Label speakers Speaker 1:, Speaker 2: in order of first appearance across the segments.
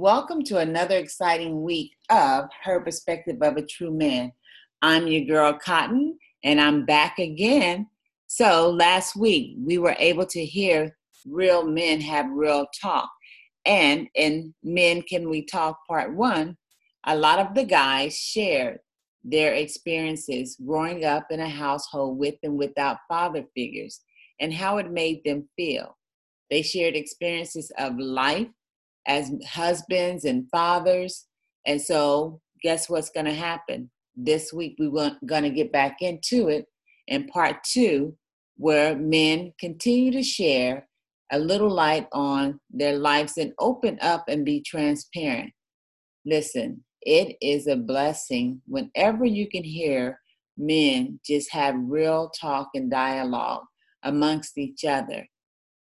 Speaker 1: Welcome to another exciting week of Her Perspective of a True Man. I'm your girl Cotton, and I'm back again. So, last week we were able to hear real men have real talk. And in Men Can We Talk Part 1, a lot of the guys shared their experiences growing up in a household with and without father figures and how it made them feel. They shared experiences of life as husbands and fathers. And so, guess what's going to happen? This week, we we're going to get back into it in part two, where men continue to share a little light on their lives and open up and be transparent. Listen, it is a blessing whenever you can hear men just have real talk and dialogue amongst each other.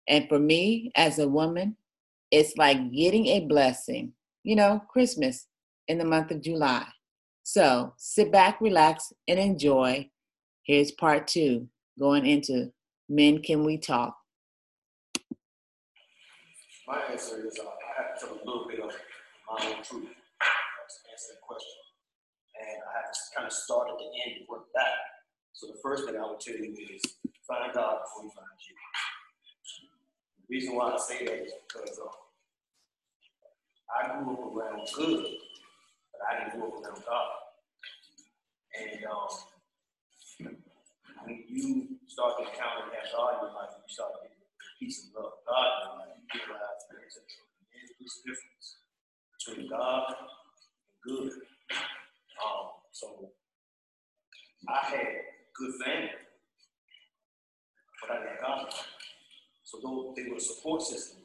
Speaker 1: And for me, as a woman, it's like getting a blessing, you know, Christmas in the month of July. So sit back, relax, and enjoy. Here's part two going into Men Can We Talk?
Speaker 2: My answer is uh, I have to tell a little bit of my own truth to answer that question. And I have to kind of start at the end and work back. So the first thing I would tell you is find God before you find you. Reason why I say that is because uh, I grew up around good, but I didn't grow up around God. And um, when you start to encounter that God in your life, you start to get peace and love God in your life, you realize there's a tremendous difference between God and good. Um, so I had good family, but I didn't have God. So they were a support system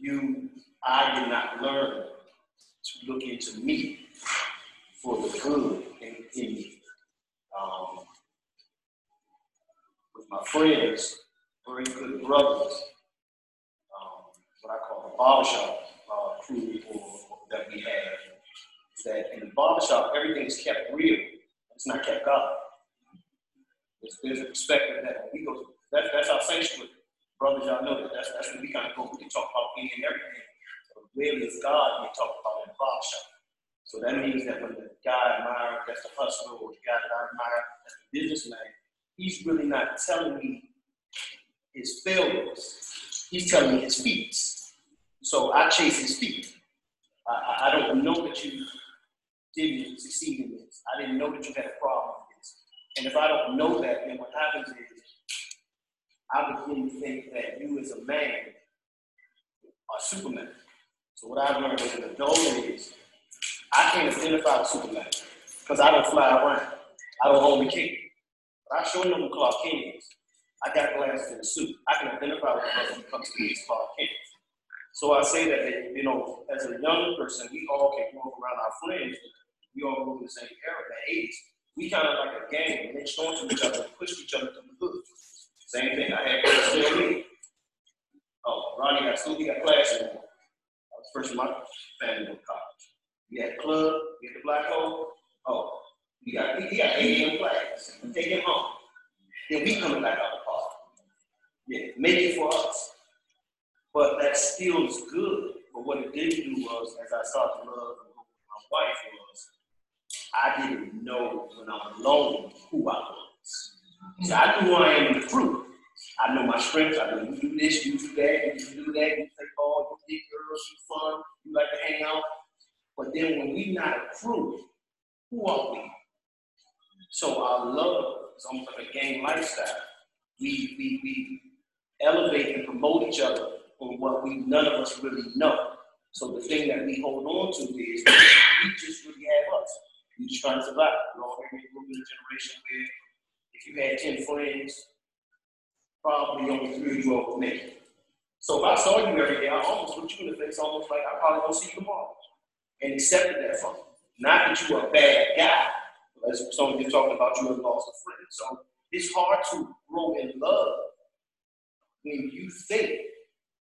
Speaker 2: you, I did not learn to look into me for the good in, in me. Um, with my friends, very good brothers, um, what I call the barbershop uh, crew or, that we have, is that in the barbershop, everything is kept real. It's not kept up. There's, there's a perspective that we go, that, that's our sanctuary brothers, y'all know that that's, that's when we kind of go, we talk about any and everything. But really, it's God we talk about in the shop. So that means that when the guy I admire, that's the hustler, or the guy that I admire, that's the businessman, he's really not telling me his failures. He's telling me his feats. So I chase his feet. I, I don't know that you didn't succeed in this. I didn't know that you had a problem with. And if I don't know that, then what happens is I begin to think that you as a man are Superman. So what I've learned as an adult is I can't identify with Superman because I don't fly around. I don't hold the cape. But I sure know who Clark Kent is. I got glasses and a suit. I can identify with the when it comes to Clark Kent. So I say that, you know, as a young person, we all can up around our friends. We all grew in the same era, the 80s. We kind of like a gang, they storm to each other, push each other through the hood. Same thing. I had still me. Oh, Ronnie got school, he got class in I was first in my family in college. We had club, we had the black hole. Oh, he got he got 8 a.m. class. Take him home. Then we coming back out the park. Yeah, maybe for us. But that still is good. But what it did do was, as I started to love my wife was, I didn't know when I'm alone who I was. So I who I am in the crew. I know my strengths. I know you do this, you do that, you do that, you play ball, you dig girls, you fun, you like to hang out. But then when we not a crew, who are we? So our love is almost like a gang lifestyle. We, we, we elevate and promote each other on what we none of us really know. So the thing that we hold on to is we just really have us. We just trying to survive. We're all in a generation where if you had 10 friends, probably only three of you make it. So if I saw you every day, I almost looked you in the face, almost like I probably won't see you tomorrow. And accepted that from you. Not that you were a bad guy, as someone been talking about you have lost a friend. So it's hard to grow in love when you think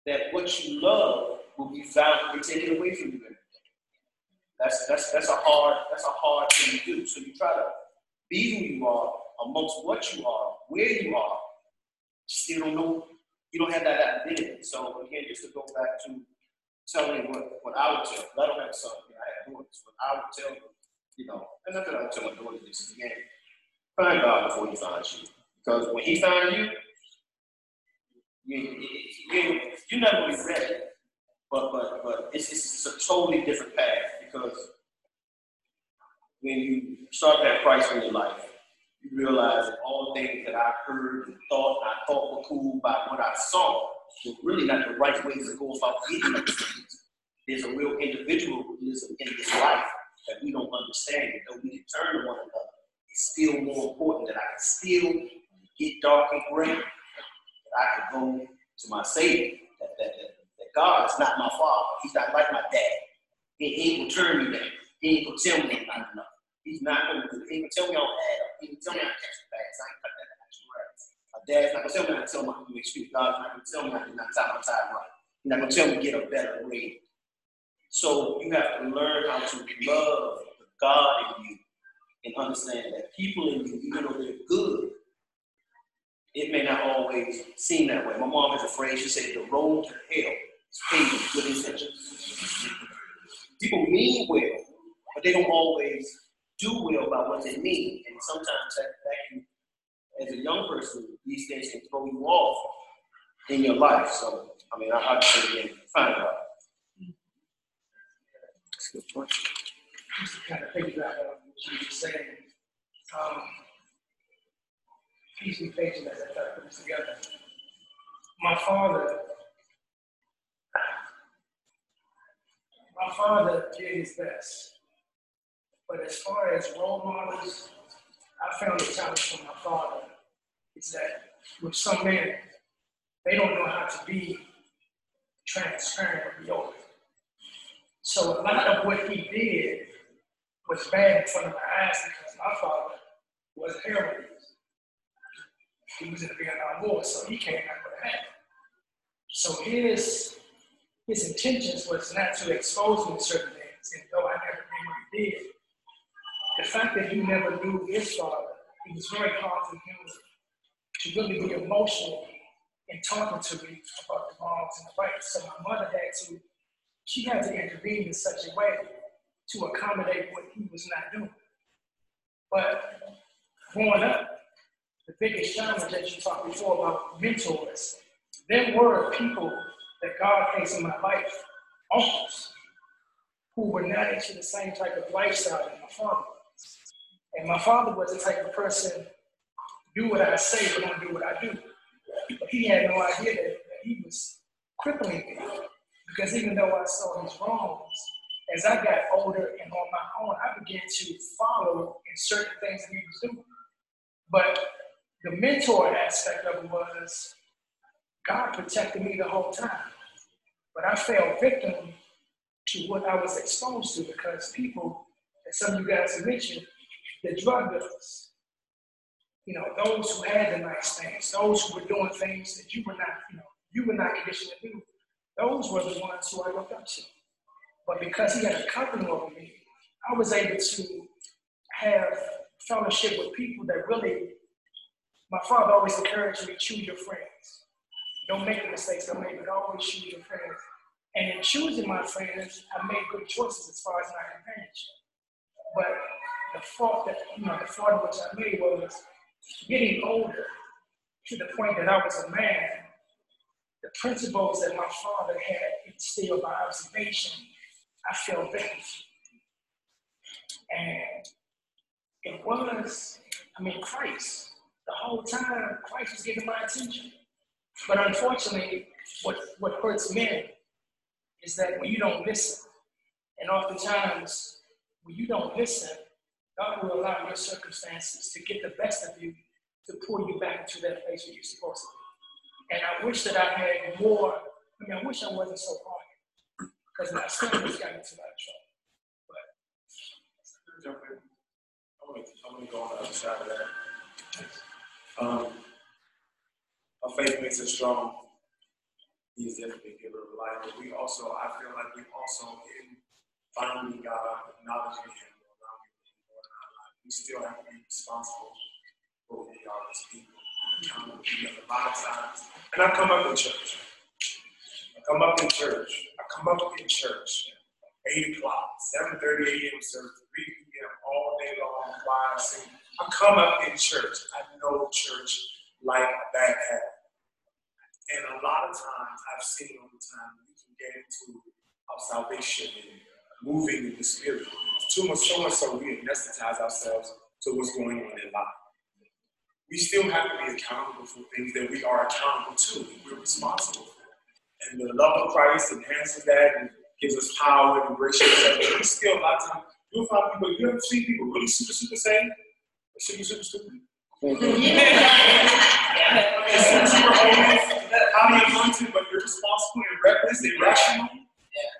Speaker 2: that what you love will be found be taken away from you. That's that's that's a hard that's a hard thing to do. So you try to be who you are amongst what you are, where you are, still don't know you don't have that identity. So again, just to go back to telling what, what I would tell, I don't have a son, I have daughters, but I would tell them, you know, and not that I would tell my daughters this again, find God before he finds you. Because when he finds you, you, you, you're not going to. But, but, but it's, it's a totally different path because when you start that Christ in your life, you realize all the things that I heard and thought I thought were cool by what I saw were really not the right ways to go about getting those things. There's a real individualism in this life that we don't understand. And though we can turn to one another, it's still more important that I can still get dark and gray, that I can go to my Savior, that, that, that, that God is not my father. He's not like my dad. He, he gonna turn me down. He ain't gonna tell me I'm not enough. He's not gonna do it. He ain't gonna tell me I'm bad. He ain't gonna tell me I catch the bags. I ain't cut that right. My dad's not gonna tell me I tell my excuse. God's not gonna tell me I did not tie my tie right. He's not gonna tell me to get a better grade. So you have to learn how to love the God in you and understand that people in you, even though they're good, it may not always seem that way. My mom is afraid. She said the road to hell is paved with good intentions. People mean well, but they don't always do well by what they mean. And sometimes that, that can, as a young person, these things can throw you off in your life. So, I mean, I, I'd say again, find out.
Speaker 3: That's a good point. Just to kind of piggyback on what you were saying, um, peace and patience as I try to put this together. My father, my father did his best. But as far as role models, I found a challenge from my father is that with some men, they don't know how to be transparent and be open. So a lot of what he did was bad in front of my eyes because my father was a heroin He was in the Vietnam War, so he came out with a hat. So his his intentions was not to expose me to certain things, and though I never knew he did, the fact that he never knew his father, it was very hard for him to really be emotional in talking to me about the wrongs and the rights. So my mother had to, she had to intervene in such a way to accommodate what he was not doing. But growing up, the biggest challenge that you talked before about mentors, there were people that God placed in my life, uncles, who were not into the same type of lifestyle that my father. And my father was the type of person, do what I say, but don't do what I do. But he had no idea that, that he was crippling me. Because even though I saw his wrongs, as I got older and on my own, I began to follow in certain things that he was doing. But the mentor aspect of it was God protected me the whole time. But I fell victim to what I was exposed to because people, as some of you guys mentioned, the drug dealers, you know, those who had the nice things, those who were doing things that you were not, you know, you were not conditioned to do, those were the ones who I looked up to. But because he had a covering over me, I was able to have fellowship with people that really, my father always encouraged me, choose your friends. Don't make the mistakes I made, but always choose your friends. And in choosing my friends, I made good choices as far as my companionship. But the fault that, you know, the fault which I made was getting older to the point that I was a man. The principles that my father had instilled by observation, I felt victim. And it was, I mean, Christ. The whole time, Christ was getting my attention. But unfortunately, what, what hurts men is that when you don't listen, and oftentimes when you don't listen, God will allow your circumstances to get the best of you to pull you back to that place where you're supposed to be. And I wish that I had more, I mean, I wish I wasn't so hard because my stomach's got into a lot of trouble.
Speaker 4: But. I'm I'm gonna go on the other side of that. Um, our faith makes us strong. He is definitely a giver of life. But we also, I feel like we also, in finding God, acknowledging Him, we still have to be responsible for who we are as people. a lot of times. And I come up in church. I come up in church. I come up in church. 8 o'clock, 7.30 a.m. service, 3 p.m. all day long, choir singing. I come up in church. I know church like a bad habit. And a lot of times I've seen over time we can get into our salvation and moving in the spirit. Too much, so much so we anesthetize ourselves to what's going on in life. We still have to be accountable for things that we are accountable to, we're responsible for. And the love of Christ enhances that and gives us power and grace. We still a lot of times you'll find people, you ever see people really super, super saved? Super, super stupid. super, super holy, highly to, but irresponsible and reckless, and irrational.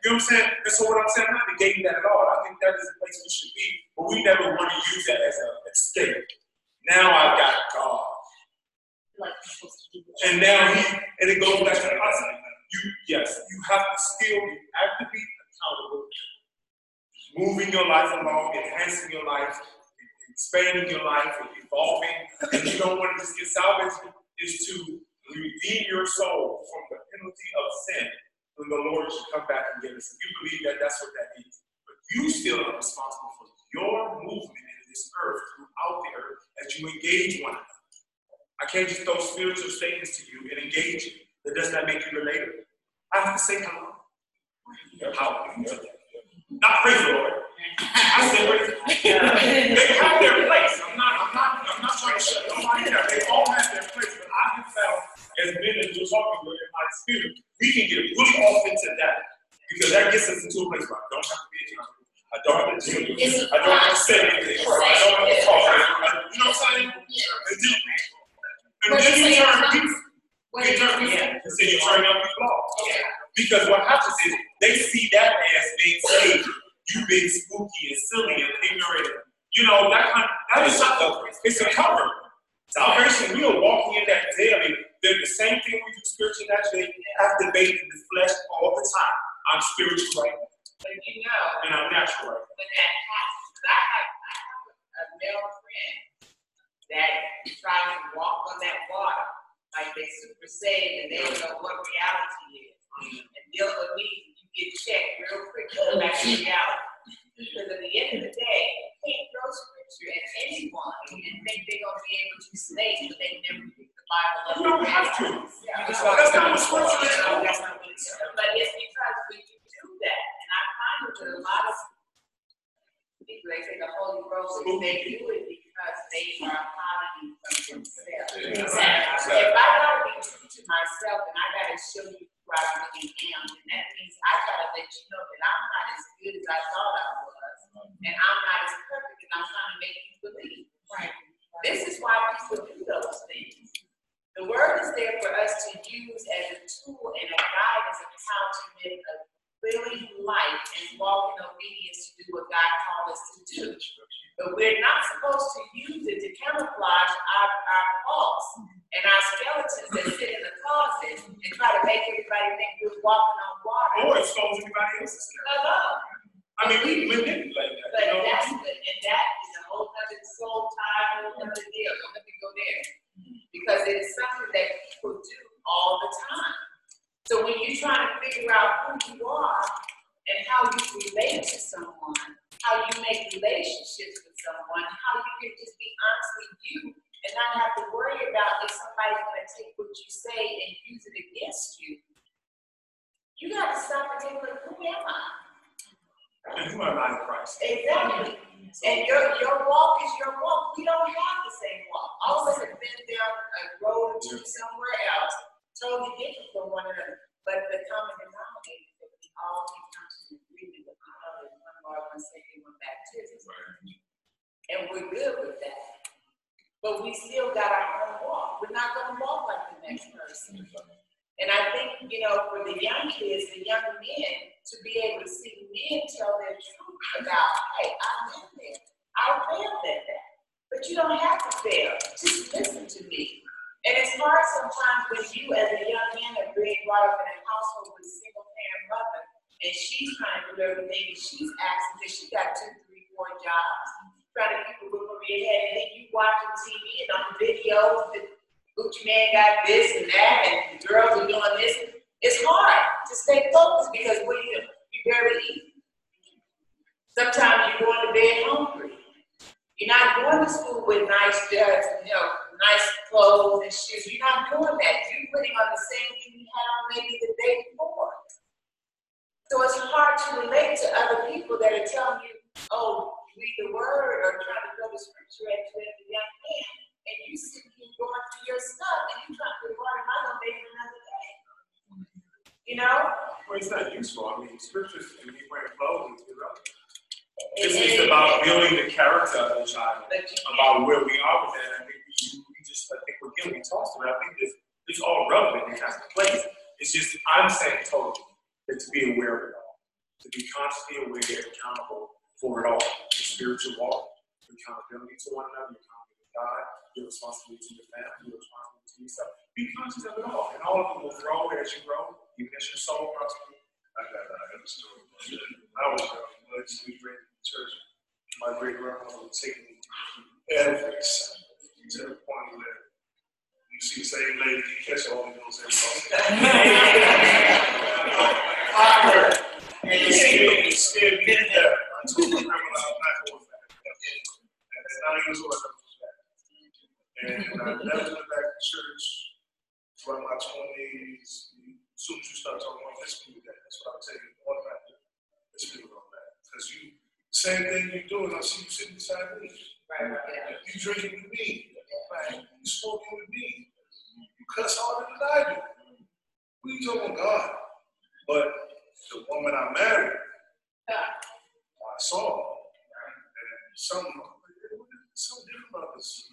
Speaker 4: You know what I'm saying? And so what I'm saying, I'm not negating that at all. I think that is the place we should be, but we never want to use that as an escape. Now I've got God. And now he, and it goes back to the outside. You, yes, you have to still be actively accountable, moving your life along, enhancing your life, expanding your life, and evolving. And you don't want to just get salvation is to redeem your soul from the penalty of sin when the Lord should come back and get us. If you believe that, that's what that means. But you still are responsible for your movement in this earth, throughout the earth, as you engage one another. I can't just throw spiritual statements to you and engage you. That does not make you relatable. I have to say hello. How? Not praise the Lord. I said praise They have their place. I'm not, I'm not, I'm not trying to shut nobody down. They all have their place. But I have found, as men as you're talking with in my spirit, we can get really off into that. Because that gets us into a place where I don't have to be a accountable. I don't have to do it. I don't have to say anything. I don't have to talk. You know what I'm saying? And then you turn people. You turn people. So you turn young people off. Because what happens is they see that as being saved. You being spooky and silly and ignorant. You know, that kind of, that is not the, it's a cover. Salvation, we are walking in that daily. They're the same thing we do spiritually naturally, activating the flesh all the time. I'm spiritual right now.
Speaker 5: But you know,
Speaker 4: And I'm natural right now.
Speaker 5: when that happens, I have, I have a male friend that tries to walk on that water, like they super saved and they don't know what reality is. And deal with me, you get checked real quick, go back to reality. Because at the end of the day, you can't throw scripture at anyone and think they're gonna be able to stay, but they never pick the Bible up.
Speaker 4: You don't have to.
Speaker 5: Yeah,
Speaker 4: That's not what is.
Speaker 5: But it's because when you do that, and I find with a lot of people, they say the Holy Rose, they do it because they are hiding from themselves.
Speaker 4: Exactly.
Speaker 5: If I gotta be true to myself and I gotta show you who I really am, then that means I gotta let you know that I'm not as good as I thought I was. And I'm not as perfect as I'm trying to make you believe. Right. This is why people do those things. The word is there for us to use as a tool and a guidance of how to live a living life and walk in obedience to do what God called us to do. But we're not supposed to use it to camouflage our, our faults and our skeletons that sit in the closet and try to make everybody think we're walking on water.
Speaker 4: Oh, or expose anybody else's.
Speaker 5: Hello.
Speaker 4: I mean, we manipulate that.
Speaker 5: But
Speaker 4: You know?
Speaker 5: that's the, and that is a whole other soul tie, whole other deal. Don't let me go there. Because it is something that people do all the time. So when you're trying to figure out who you are and how you relate to someone, how you make relationships with someone, how you can just be honestly you and not have to worry about if somebody's gonna take what you say and use it against you. You gotta stop and take a look, who am I?
Speaker 4: And who am I in Christ?
Speaker 5: Exactly. And your, your walk is your walk. We don't have the same walk. All of us have been down a road or two somewhere else, totally different from one another. But the common denominator is that we all can come to an agreement with one another, one Lord, one Savior, one baptism. And we're good with that. But we still got our own walk. We're not gonna walk like the next person. And I think, you know, for the young kids, the young men, to be able to see men tell their truth about, hey, I've been there. I failed at that. But you don't have to fail. Just listen to me. And it's hard sometimes when you, as a young man, are being brought up in a household with a single parent mother, and she's trying to do everything, and she's asking, because she got two, three, four jobs, trying to keep a roof over your head, and then you watching TV and on videos, and Gucci Mane got this and that, and the girls are doing this. It's hard to stay focused because what you? You barely eat. Sometimes you're going to bed hungry. You're not going to school with nice, uh, you know, nice clothes and shoes. You're not doing that. You're putting on the same thing you had on maybe the day before. So it's hard to relate to other people that are telling you, oh, read the word or trying to throw the scripture at a young man. And you sitting here going through your stuff and you trying to what am I gonna make another day? You know?
Speaker 6: Well, it's not useful. I mean, scriptures and me wearing clothes is irrelevant. It's, it's about building the character of the child, about where we are with that. I think we, we just, I think we're getting tossed around. I think this, it's all relevant. It has a place. It's just, I'm saying totally, that to be aware of it all, to be constantly aware and accountable for it all. The spiritual walk, accountability to one another, accountability to God, your responsibility to your family, your responsibility to yourself. Be conscious of it all. And all of them will grow as you grow, even as your soul prospers. I got, I got a story. I was young, I used to be great in church. My great grandmother would take me every Sunday to the point where you see the same lady, you catch all of those every Sunday. And you see me, still get there. And nine years old, I back. And I never went back to church throughout my 20s. As soon as you start talking about let's that, that's what I'm taking automatically. Let's do it on that. Because you, the same thing you're doing, I see you sitting beside me. Right, right. right. You drinking with me. Right. You smoking with me. You cuss harder than I do. We talking about God. But the woman I married, I saw. And something, something different about this.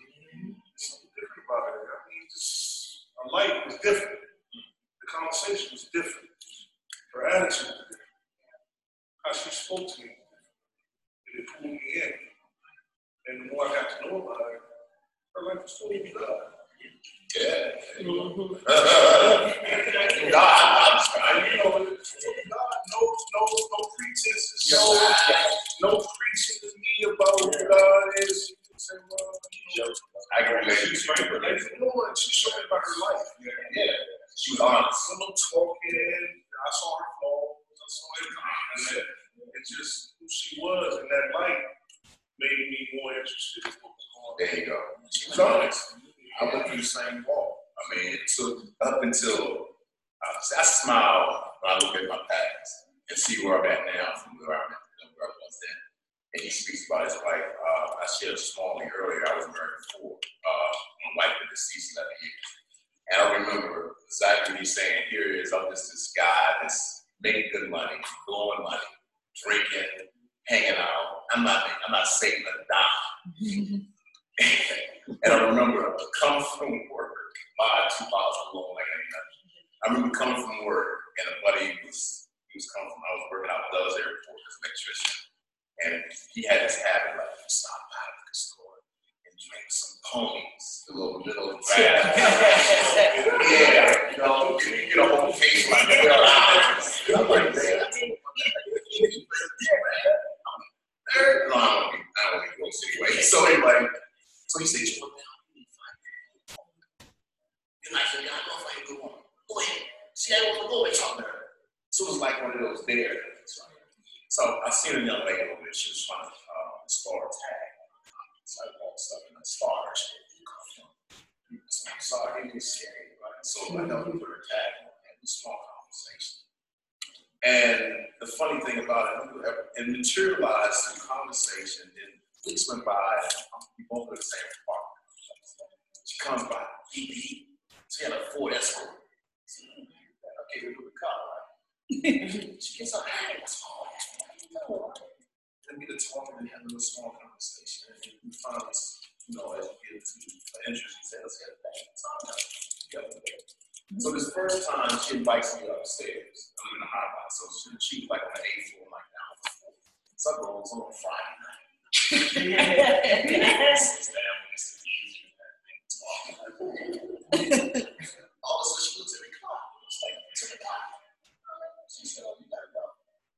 Speaker 6: About it. I mean, just a light was different. The conversation was different. Her attitude was different. How she spoke to me. It pulled me in. And the more I got to know about her, her life was full of love. Yeah. Mm-hmm. God, you know, God, no, no, no pretenses, no, no preaching to me about who God is.
Speaker 7: I can relate to you.
Speaker 6: You know? She showed me about her life.
Speaker 7: Yeah. She was honest.
Speaker 6: A little talking. I saw her fall. I saw everything. And just who she was in that light made me more interested in what was going on.
Speaker 7: There you go. She was honest. I went through the same wall. I mean, it took up until uh, I smile when I look at my past and see where I'm at now from where I'm at, where I was then. And he speaks about his wife. Uh, I shared smallly earlier. I was married before. Uh, my wife been deceased 11 years. And I remember exactly what he's saying here is I'm just this guy that's making good money, blowing money, drinking, hanging out. I'm not I'm not saving a dime. and I remember coming from work, my two bottles of alone like I remember coming from work and a buddy was he was coming from I was working out at Dulles Airport as an electrician. And he had this habit like he stop by the liquor store and drink some ponies, a little little fast. yeah, you know, you get a whole case like that. I'm like, man, I don't, I don't even go anyway. So anyway, so he said, "Well, now And I said, "God, go find a good woman. Go ahead. See, I want to go and talk to her." So it was like one of those there. So I seen a young lady over there. She was trying to uh, install a tag. So I walked up and installed her. She so I saw her. It was scary, right? So I helped her put her tag on and a small conversation. And the funny thing about it, it materialized in conversation. And weeks went by, we both in the same apartment. She comes by, beep, She had a Ford Escort. I gave her the car, right? she gets up, hey, what's all that? Let me talking and having a small conversation. And we finally, you know, as we get to the interest, she let's get a thing. So this first time, she invites me upstairs. I'm in the high rise, so she, she was like on the eighth floor, like down on the floor. So I go on a Friday night. All she looks at me, come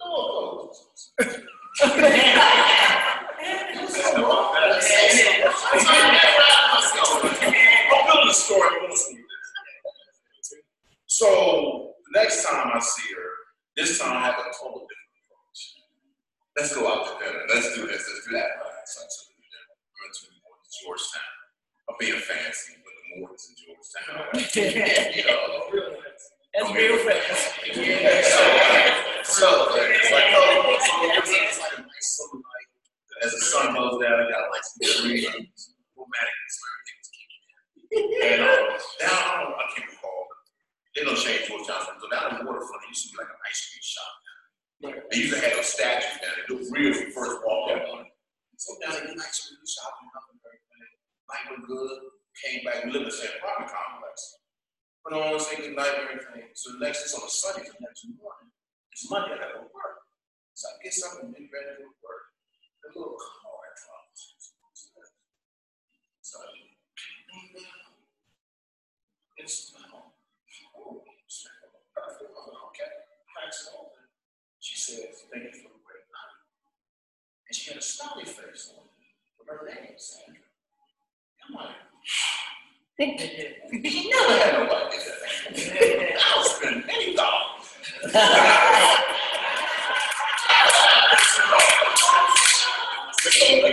Speaker 7: So. I'm. I'm next time I see her, this time I have a total different approach. Let's go out to dinner. Let's do this. Let's do that. So I took her to dinner. We went to Georgetown. I'm being fancy, but the Morton's in Georgetown. you know,
Speaker 8: That's real fast.
Speaker 7: so, so it's like, oh, it's like. As the sun goes down, I got like some breeze, romantic, so everything kicking in. And um, down, I, can't recall, they don't change Georgetown. So down in the waterfront, it used to be like an ice cream shop. They used to have those statues down there. It looked real first walked that one. So down there, ice cream shop and good. Night went good. Came back. We lived in the same apartment complex. Put on, night and everything. So the next, it's on a Sunday, the next morning. It's Monday, I gotta go work. So I get something and ready to go work. The little car drops. So I. It's, oh, okay. Cracks. She says, thank you for the great night. And she had a smiley face on. Her name, Sandra. I'm like, you you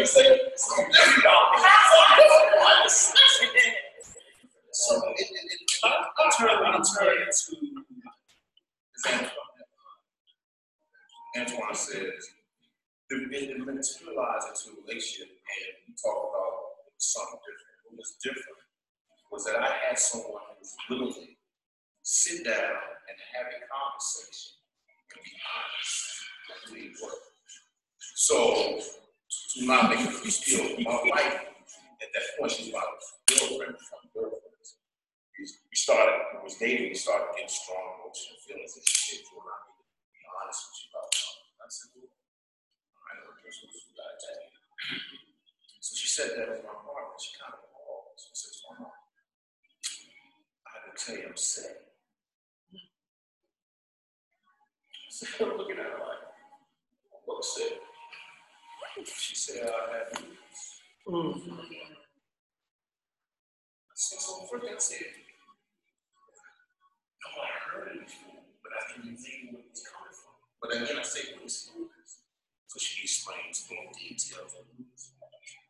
Speaker 7: say, so it, it, it, it it Antoine, says, it, it, it materialized into a relationship and we talk about something different. What was different was that I had someone who was willing to sit down and have a conversation and be honest and really work. So to not make it feel my wife at that point she was my girlfriend from girlfriends. We, started we was dating, we started getting strong emotional feelings and she said, Jordan, I need to be honest with you about something. I said, well, I know this was. So she said that in my heart and she kind of paused. She says, Mama, I have to tell I'm sick. So I'm looking at her like, what's sick? She said, I had news. I said, so I said, no, I heard it before, but I didn't think where it was coming from. But again, I say, what is news? So she explains more details of news.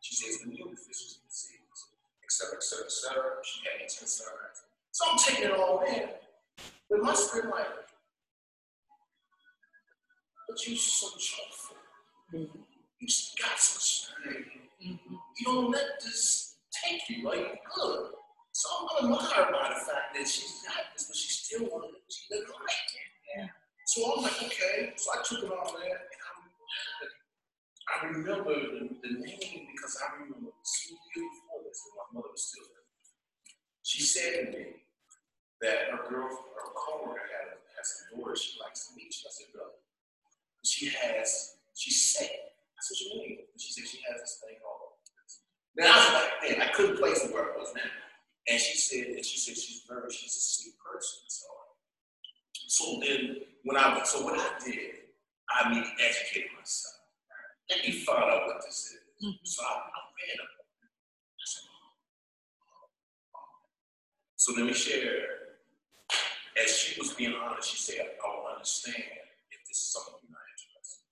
Speaker 7: She says, the new deficiency disease, et cetera, et cetera, et cetera. She had these concerns. So I'm taking it all in. But my spirit like, but you so joyful. Mm-hmm. You got some strength. You don't let this take you. Like, you're good. So I'm admired by the fact that she's got this, but she still wanted to she didn't like it.
Speaker 8: Yeah.
Speaker 7: So I'm like, okay. So I took it all in and I, I remember the, the name because I remember two years before this when my mother was still there. She said to me that her girlfriend, her coworker had, has a daughter she likes to meet. I said, brother, she has, she's sick. I said, what you mean? And she said she has this thing called Now I was like, man, I couldn't place it where it was now. And she said, and she said she's very, she's a sick person. So, so then when I so what I did, I mean educated myself. Let me find out what this is. Mm-hmm. So I, I read up. it. I said, oh, oh, oh. So let me share. As she was being honest, she said, I don't understand if this is something you're not interested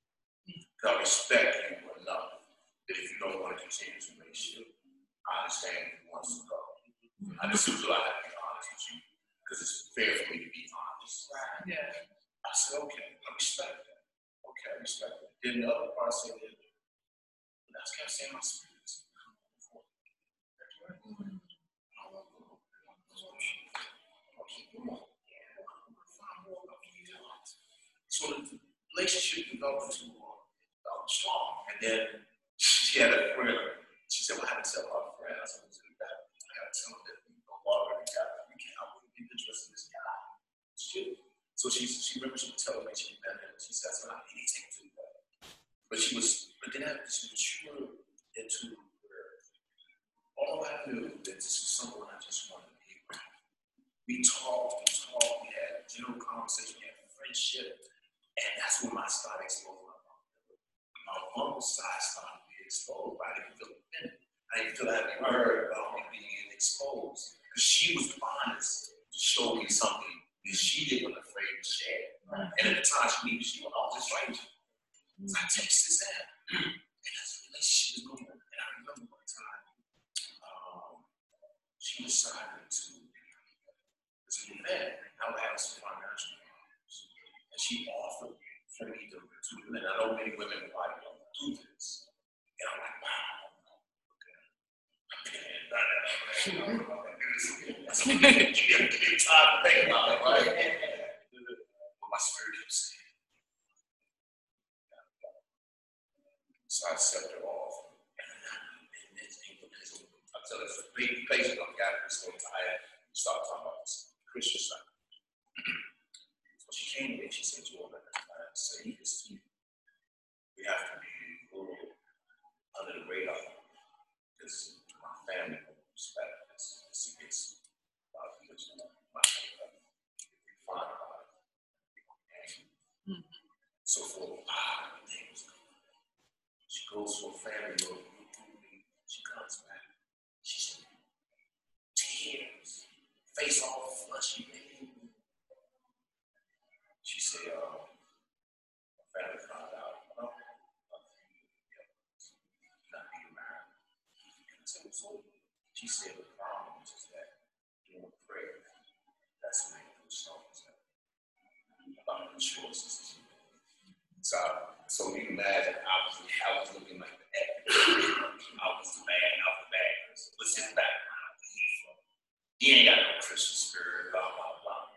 Speaker 7: in. Because I respect you enough that if you don't want to continue this relationship, I understand you want to go. I just feel I have to be honest with you because it's fair for me to be honest.
Speaker 8: Yeah.
Speaker 7: I said, okay, I respect that. Okay, I respect that. Then the other part said, that, but I just kept saying my spirit. is come before you. I don't want to go. I'll keep going. I'll find more about you. So the relationship developed into uh, strong. And then she had a friend. She said, well, I had to tell her friend. I said, that? I to tell her that we no longer got we can't, I wouldn't be interested in this guy. She, so So she, she remember she was telling me she met him. She said, "I need to do that." But she was, but then she matured into where all I knew that this was someone I just wanted to be around. We talked, we talked, we had general conversation, we had friendship, and that's when my started exposing my mom. My mom side started to be exposed, but I didn't feel offended. I didn't feel that word about me being exposed. Because she was honest to show me something that she didn't afraid to share. And at the time she knew she was all this stranger. So I text this in. And that's the relationship is going. And I remember one time, um, she decided to, to do that. I would have some financial she offered for me to, to do it. And I know many women like don't do this. And I'm like, wow. That's give me time to think about it, right? My spirit kept saying. So I set it off. And it's I tell her, be patient, I'm got this so tired. Start talking about this Christian side. So she came to me, she said, Jordan, I this to you. We have to be a little under the radar. Because my family will respect this. This against a lot of religion. My family, we find it. Hmm. So for ah, a while, things. She goes to a family little. She comes back. She's tears, face all flushy. She said, uh, my family found out. Well, not being married. And so, so she said the problem is that doing prayer, that's when the songs about the choices. So, so you imagine I was I was looking like epic. I was the man, I was the bad. What's his background? He ain't got no Christian spirit, blah blah blah.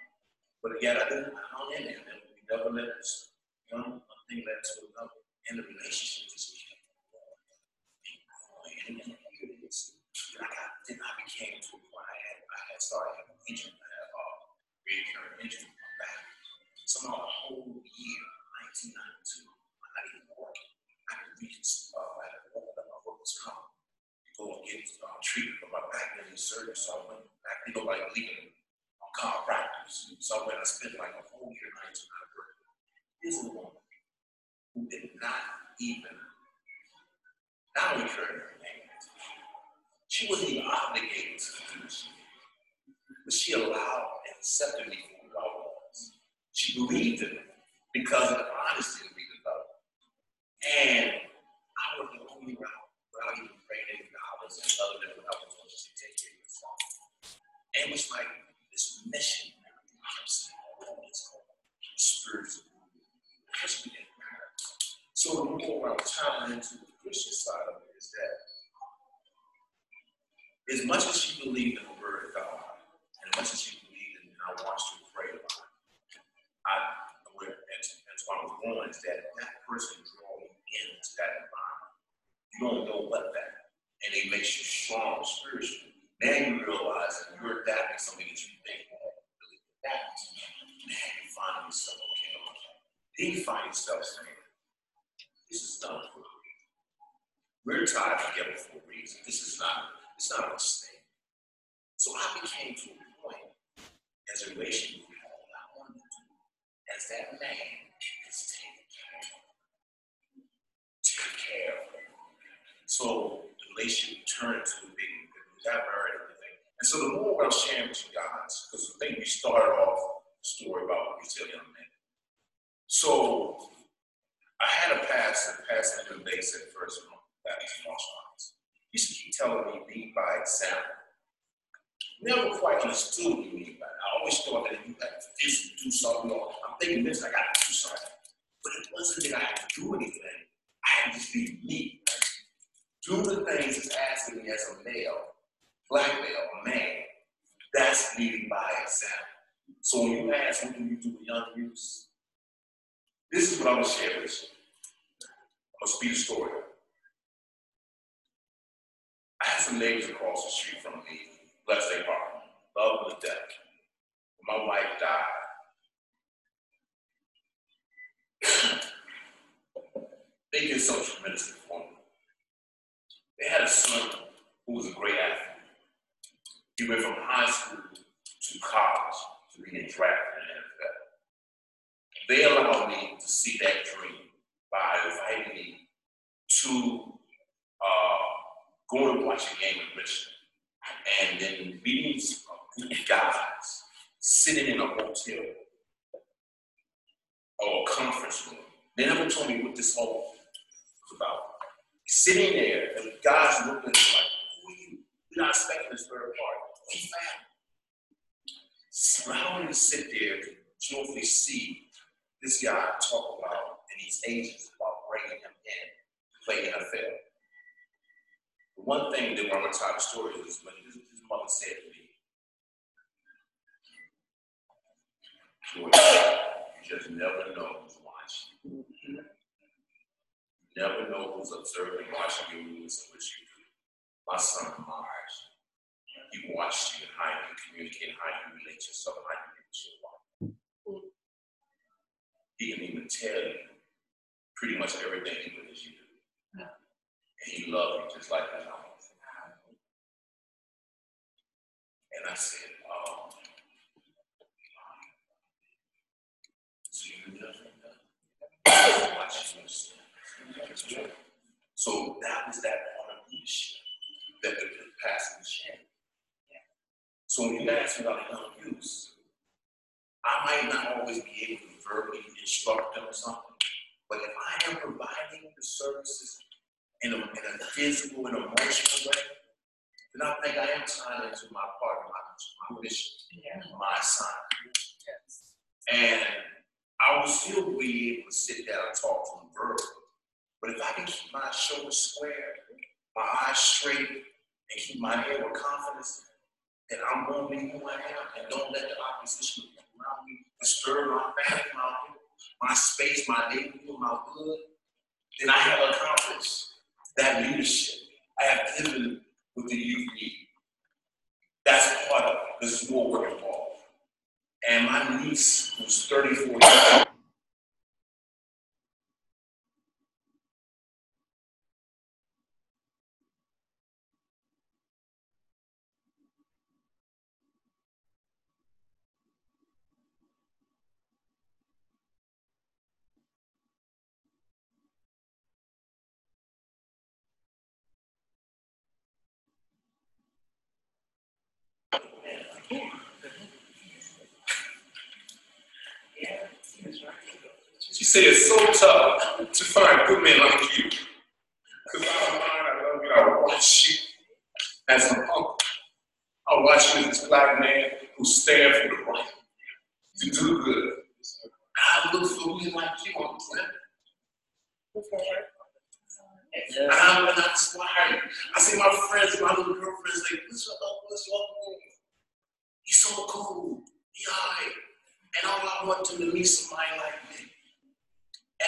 Speaker 7: But yet I didn't I hung in there. And we never let this you know, one thing led to another. And the relationship just kept going and going. And here it is. And I got then I became to a point I had I had started having injury, I had uh recurring injury in my back. Somehow the whole year, 1992, I'm not even working. I could reach uh, I had to walk up my workers comp, go and get uh, treatment for my back and surgery. So I went back, you know, like leaving on chiropractors. So I went, I spent like a whole year, 1992 working. This is a woman who did not even, not only her name, she wasn't even obligated to do this. But she allowed and accepted me for who I was. She believed in me because of the honesty that we developed. And I was the only route without even praying any dollars and other than what I was going to take care of myself. And it was like this mission. Spiritual. Because we didn't matter. So the more I'm tying into the Christian side of it is that as much as she believed in the word of God, and as much as she believed in, and I watched her pray about it, I went, and that's why I was going, is that that person draw me into that environment. You don't know what that, and it makes you strong spiritually. Now you realize that you're adapting something that you think won't really adapt. Man, you find yourself, okay, okay. Then you find yourself saying, this is done for a reason. We're tied together for a reason. This is not, it's not a mistake. So I became to a point as a relationship all I wanted to do as that man is taking care of. Take care of. So the relationship turned to a big, we and everything. And so the more I'm sharing with you guys, because I think we started off the story about retail young men. So I had a pastor, Pastor Andrew Bates at First Baptist Marshall Used to keep telling me, lead by example. Never quite understood what he mean by. I always thought that if you had to do something, or I'm thinking this, I got to do something. But it wasn't that I had to do anything. I had to just be me. Do the things he's asking me as a male, black male, a man. That's leading by example. So when you ask, what do you do with young youth? This is what I'm gonna share with you. I'm gonna speak a story. I had some neighbors across the street from me, bless their heart, love them to death. When my wife died, they did so tremendously for me. They had a son who was a great athlete. He went from high school to college to being drafted in the NFL. They allowed me to see that dream by inviting me to uh, go to watch a game in Richmond and then meeting guys sitting in a hotel or a conference room. They never told me what this whole was about. Sitting there, and the guys looking like, who are you? You're not expecting this third party. We. Not only to sit there, and joyfully see this guy talk about, and these agents about bringing him in to play NFL. One thing that going to tell the story is when his, his mother said to me, you just never know who's watching. You never know who's observing, watching moves and what you do. My son Mars, he watched you how you communicate, how you relate yourself, how you relate your wife. He can even tell you pretty much everything even as you he loved you just like that. And I said, oh, so you. So that was that part of the leadership that the pastor shared. So when you ask me about young youth, I might not always be able to verbally instruct them or something, but if I am providing the services in a, in a physical and emotional way, then I think I am tying into my part of my, my mission, my assignment. Yes. And I will still be able to sit down and talk to them verbally. But if I can keep my shoulders square, my eyes straight, and keep my head with confidence, then I'm going to be who I am and don't let the opposition around me disturb my family, my, my space, my neighborhood, my hood. Then I have accomplished that leadership. I have given with the youth need. That's part of it. There's more work involved. And my niece, who's 34 years She said it's so tough to find good men like you. Because I don't mind, I love you, I watch you as an uncle. I watch you as this black man who stands for the right, to do good. I look for men like you on the planet. And I'm an inspired. I see my friends, my little girlfriends, like, what's up, what's up? He's so cool. He high. And all I want them to meet somebody like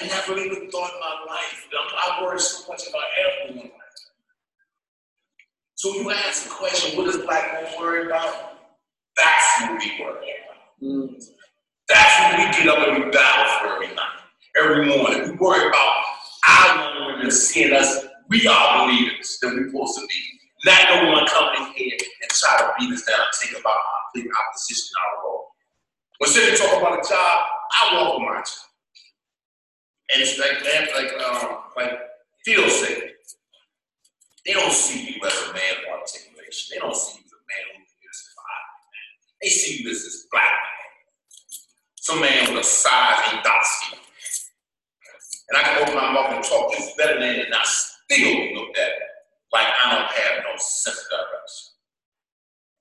Speaker 7: And never even thought in my life. I worry so much about everyone. So you ask the question, what does black men worry about? That's what we worry about. Mm. That's what we get up and we battle for every night, every morning. We worry about our women seeing us. We are leaders that we're supposed to be. Not no one coming in here and try to beat us down take about our big opposition, our role. When Cindy talk about a job, I walk my job. And it's like that, like um, like Phil said, they don't see you as a man of articulation. They don't see you as a man who can survive. They see you as this black man. Some man with a size ain't dot And I can open my mouth and talk this better than and I still look at like I don't have no sense of direction.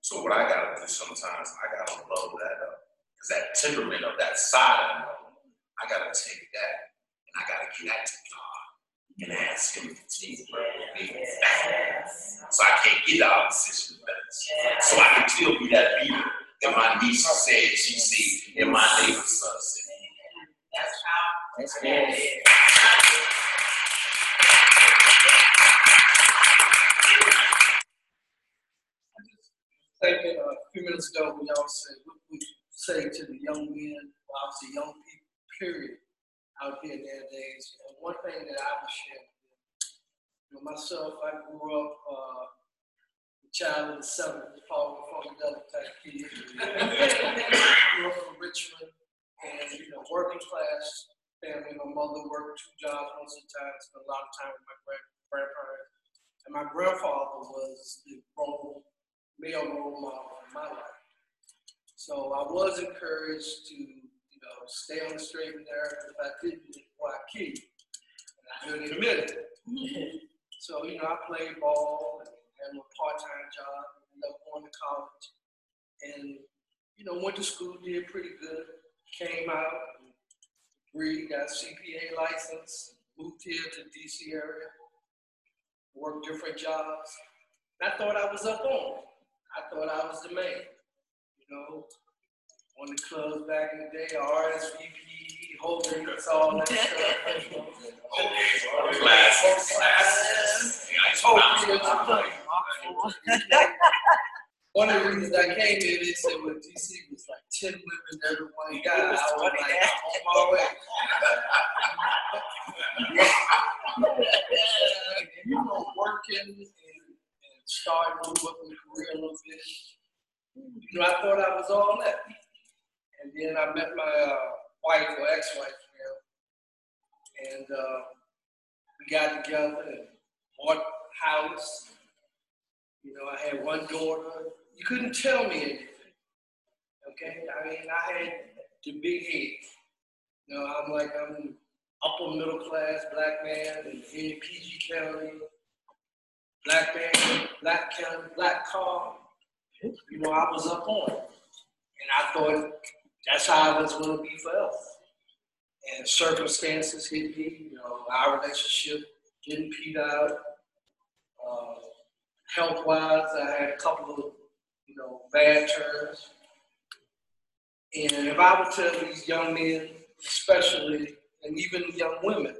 Speaker 7: So what I gotta do sometimes, I gotta blow that up. Because that temperament of that side of me, I got to take that and I got to get that to God and ask Him to continue to work with me. So I can't get out of this situation. So I can still be that leader that my niece said she see and my neighbor's son said. That's how. That's good.
Speaker 9: Thinking uh, a few minutes ago when y'all said, what would say to the young men, obviously young people, period. Out here nowadays. And one thing that I would share you know, myself, I grew up uh, a child of the 70s, Paul from the other type kid. grew up in Richmond and, you know, working class family. My mother worked two jobs most of the time, spent a lot of time with my grand- grandparents. And my grandfather was the role, male role model in my life. So I was encouraged to, know, stay on the straight and narrow. If I didn't, well, I you. And I didn't admit it. so, you know, I played ball and had a part-time job, ended up going to college. And, you know, went to school, did pretty good. Came out, degree, got CPA license, moved here to DC area, worked different jobs. And I thought I was up on it. I thought I was the man you know, on the clubs back in the day, RSVP, holding us all that stuff.
Speaker 7: Okay, glasses, glasses. Yeah, I told you.
Speaker 9: One of the reasons I came here, they said, well, DC was like 10 women, everyone got. I was like, I'm on my way. you know, working and, and starting to move up in the career a little bit. You know, I thought I was all that. And then I met my uh, wife or ex-wife now, and uh, we got together and bought a house. You know, I had one daughter. You couldn't tell me anything. Okay, I mean, I had the big head. You know, I'm like I'm upper middle class black man in, PG County, black man, black county, black car you know, I was up on. And I thought that's how I was going to be forever. And circumstances hit me, you know, our relationship didn't peter out. Uh, health wise, I had a couple of, you know, bad turns. And if I would tell these young men, especially, and even young women,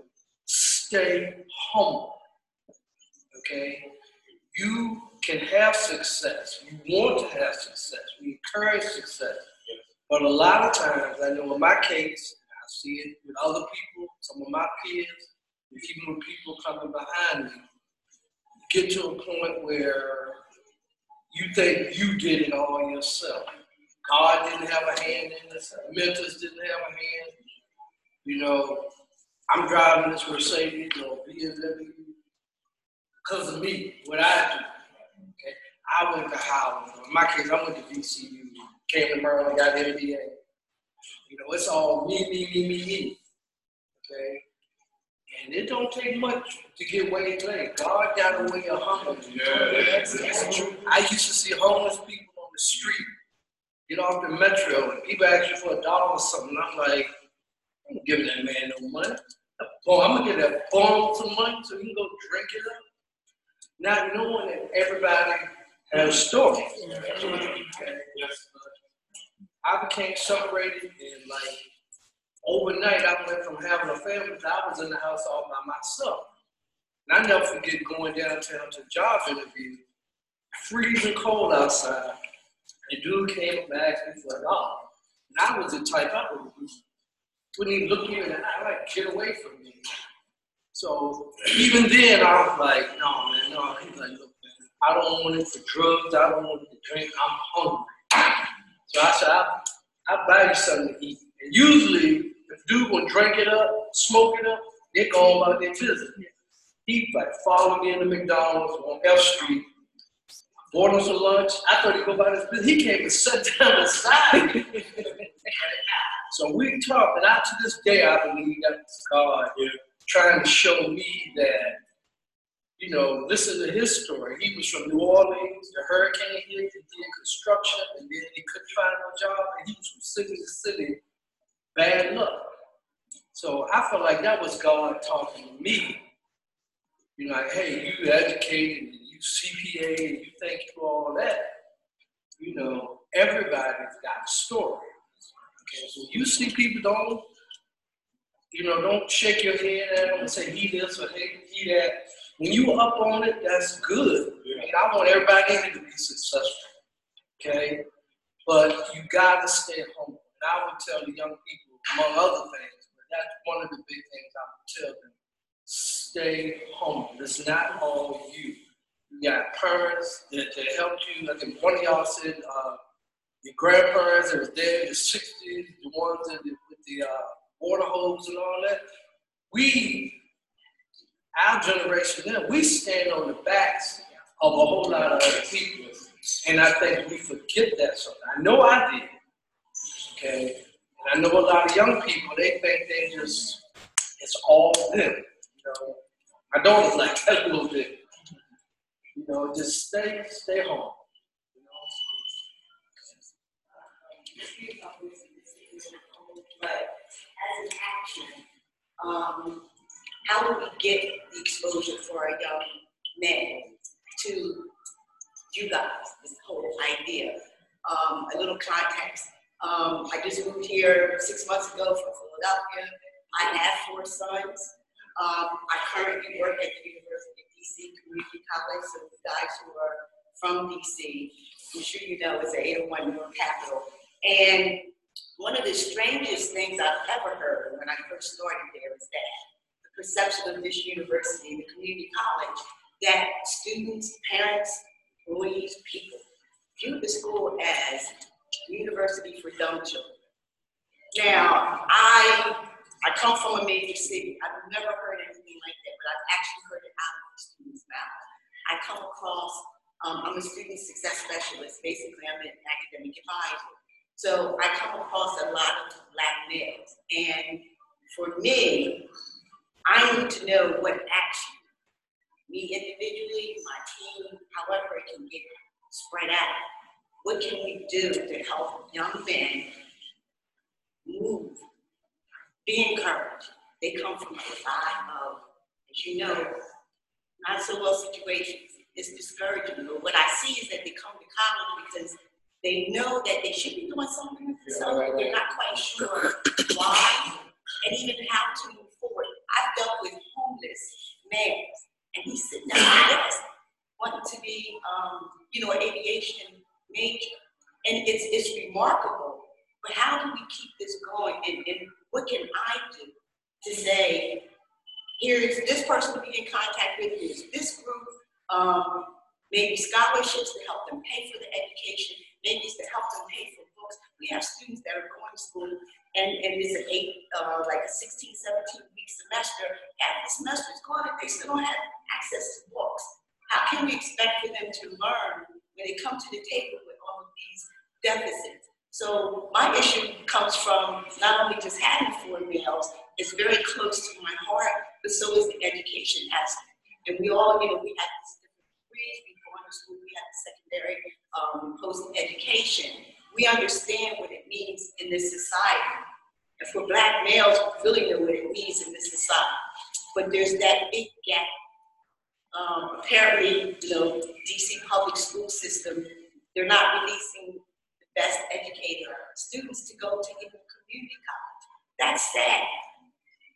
Speaker 9: stay humble. Okay? You can have success. You want to have success. We encourage success. But a lot of times, I know in my case, I see it with other people, some of my peers, even with people coming behind me, get to a point where you think you did it all yourself. God didn't have a hand in this. Mentors didn't have a hand. You know, I'm driving this Mercedes or BMW because of me, what I do. Okay? I went to Howard. In my case, I went to VCU, came to Maryland, got an MBA. You know, it's all me, me, me, me, me. Okay? And it don't take much to get way laid. God got a way of humbling you. Yeah, I used to see homeless people on the street get off the metro and people ask you for a dollar or something. I'm like, I'm not giving that man no money. Oh, well, I'm gonna get that bum some money so he can go drink it up. Not knowing that everybody has a story. I became separated and like overnight I went from having a family to I was in the house all by myself. And I never forget going downtown to job interview, freezing cold outside. The dude came up and asked me for a dollar. And I was the type I would wouldn't even look me in the eye, like get away from me. So even then I was like, no man, no. He's like, look, man, I don't want it for drugs. I don't want it to drink. I'm hungry. So I said, I'll, I'll buy you something to eat. And usually, if dude will drink it up, smoke it up, they go about their business. He like followed me in the McDonald's on F Street, bought him some lunch. I thought he'd go about his business. He came and sat down beside me. so we talked, and I, to this day, I believe that God trying to show me that you know, listen to his story. He was from New Orleans, the hurricane hit, he did construction, and then he couldn't find no job, and he was from city to city, bad luck. So I felt like that was God talking to me. You know, like, hey, you educated, and you CPA, and you thank you for all that. You know, everybody's got a story. Okay, so you see people don't, you know, don't shake your head at them and say he this or he that when you up on it, that's good. I mean, I want everybody in it to be successful. Okay? But you gotta stay humble. And I would tell the young people, among other things, that's one of the big things I would tell them. Stay home. It's not all you. You got parents that, that helped you. I think one of y'all said uh, your grandparents that was there in the 60s, the ones that, with the uh, water hose and all that. We, our generation, then we stand on the backs of a whole lot of other people. And I think we forget that sometimes. I know I did. Okay. And I know a lot of young people, they think they just, it's all them. You know, my daughter's like that a little bit. You know, just stay, stay home. You know?
Speaker 10: But as an action, um, how do we get the exposure for our young men to you guys, this whole idea? Um, a little context. Um, I just moved here six months ago from Philadelphia. I have four sons. Um, I currently work at the University of DC Community College, so the guys who are from DC, I'm sure you know, it's the 801 North Capitol. And one of the strangest things I've ever heard when I first started there is that perception of this university, the community college, that students, parents, employees, people view the school as university for dumb children. Now, I I come from a major city. I've never heard anything like that, but I've actually heard it out of the students' mouths. I come across, um, I'm a student success specialist. Basically, I'm an academic advisor. So I come across a lot of black males. And for me, I need to know what action, me individually, my team, however it can get spread out, what can we do to help young men move, be encouraged? They come from a lot of, as you know, not so well situations. It's discouraging. But what I see is that they come to college because they know that they should be doing something with themselves, but they're not quite sure why and even how to move forward. I've dealt with homeless and he's sitting my desk wanting to be, um, you know, an aviation major. And it's, it's remarkable. But how do we keep this going? And, and what can I do to say, here's this person to be in contact with, here's this group, um, maybe scholarships to help them pay for the education, maybe to help them pay for books. We have students that are going to school and, and it's an eight, uh, like a 16, 17 week semester. After the semester is gone, they still don't have access to books. How can we expect for them to learn when they come to the table with all of these deficits? So my issue comes from not only just having four males, it's very close to my heart, but so is the education aspect. And we all, you know, we have these different degrees, we go to school, we have the secondary um, post education. We understand what it means in this society. And for black males, we really know what it means in this society. But there's that big gap um, apparently, you know, DC public school system, they're not releasing the best educated students to go to even community college. That's sad.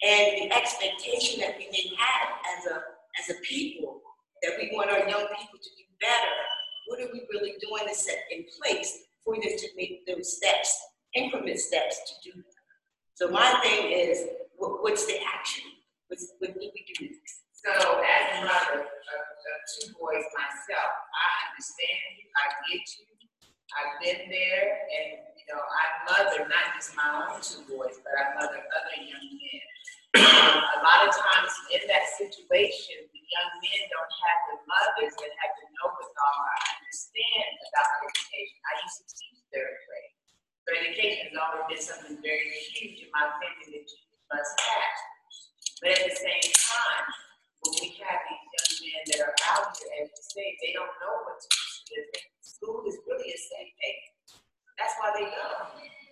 Speaker 10: And the expectation that we may have as a as a people, that we want our young people to do better, what are we really doing to set in place for them to make those steps, increment steps to do that? So my thing is, what, what's the action? What's, what do we do next?
Speaker 5: So as a mother of, of two boys myself, I understand you, I get you. I've been there and, you know, I mother not just my own two boys, but I mother other young men. A lot of times in that situation, young men don't have the mothers that have the know-it-all or understand about education. I used to teach third grade. So education has always been something very huge in my opinion that you must have. But at the same time, when we have these young men that are out here, as you say, they don't know what to do. School is really a safe haven. That's why they go.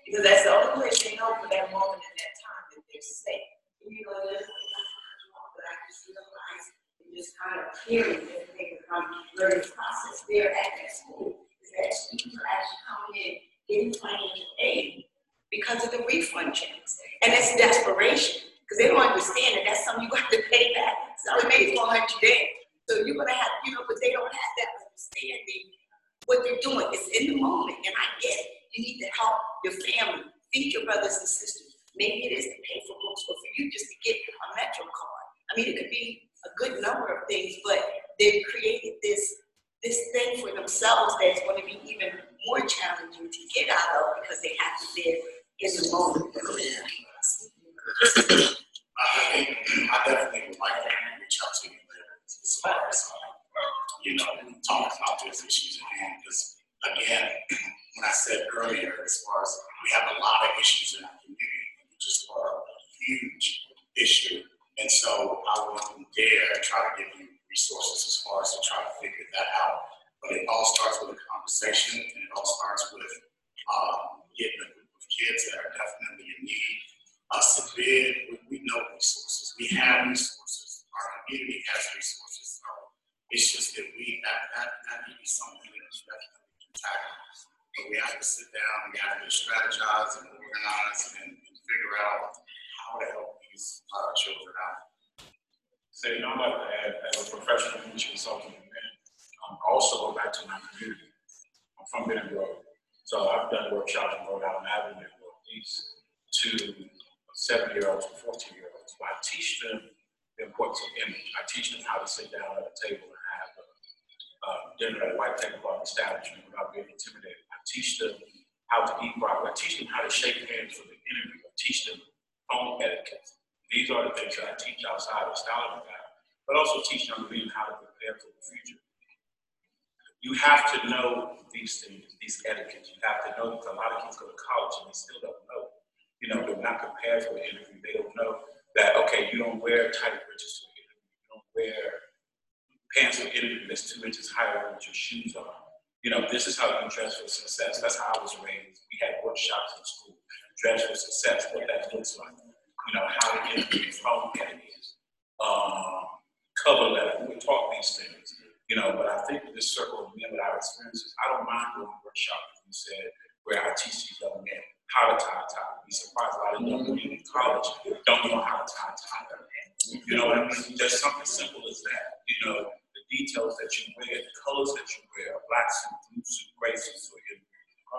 Speaker 5: Because that's the only place they know for that moment in that time that they're safe. You know, but I just realized kind of hearing everything from learning process there at that school is that students are actually coming in getting financial aid because of the refund checks. And it's desperation because they don't understand that that's something you got to pay back. So it may as well you. So you're gonna have, you know, but they don't have that understanding what they're doing. It's in the moment, and I get it. You need to help your family, feed your brothers and sisters.
Speaker 10: maybe it is to pay for books, or for you just to get a Metro card. I mean, it could be a good number of things, but they've created this this thing for themselves that's going to be even more challenging to get out of because they have to live in the moment.
Speaker 11: I I definitely would like to reach out to you as far as, you know, talk about those issues at hand, because again, when I said earlier, as far as, we have a lot of issues in our community, which is a huge issue. And so I wouldn't dare try to give you resources as far as to try to figure that out. But it all starts with a conversation, and it all starts with, um, getting a group of kids that are definitely in need us to bid, we, we know resources, we have resources, our community has resources, so it's just that we, that, that, that may be something that is definitely can tackle. But we have to sit down, we have to strategize and organize and, and figure out how to help these, uh, children.
Speaker 4: So, you know, I'm as a professional English consultant, and also go back to my community. I'm from Benton so I've done workshops in Rhode Island Avenue, Northeast, to seven-year-olds and fourteen-year-olds. I teach them the importance of image. I teach them how to sit down at a table and have a, dinner at a white tablecloth establishment without being intimidated. I teach them how to eat properly. I teach them how to shake hands for the interview. I teach them home etiquette. These are the things that I teach outside of Style but also teach young men how to prepare for the future. You have to know these things, these etiquettes. You have to know because a lot of kids go to college and they still don't know you know, they're not prepared for the interview. They don't know that, okay, you don't wear tight an interview. You don't wear pants to an interview that's two inches higher than what your shoes are. You know, this is how you dress for success. That's how I was raised. We had workshops in school. Dress for success, what that looks like. You know, how to interview, phone etiquette, um, cover letter. We talk these things. You know, but I think this circle of men with our experiences, I don't mind doing a workshop, as you said, where I teach these young men how to tie a tie. Be surprised a lot of young women in college don't know how to tie a tie. You know what I mean? Just something simple as that. You know, the details that you wear, the colors that you wear, black suit, blue suit, gray suit. So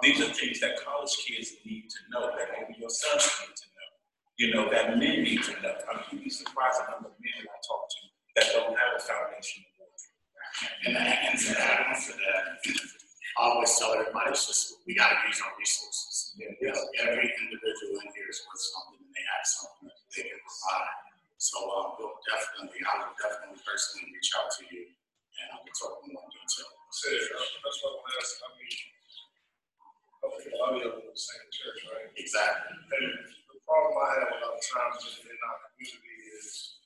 Speaker 4: these are things that college kids need to know, that maybe your sons need to know. You know, that men need to know. I mean, you'd be surprised the number of men I talk to that don't have a foundation.
Speaker 11: And, and to add on to that, I always tell everybody, it's just, we gotta use our resources. You know, every individual in here is worth something and they have something that they can provide. So, um, we'll definitely, I will definitely personally reach out to you and I'll be talking more in detail.
Speaker 4: So, that's what I'm asking, I mean, hopefully, a lot of you are in the same church, right?
Speaker 11: Exactly.
Speaker 4: And the problem I have a lot of times in our community is,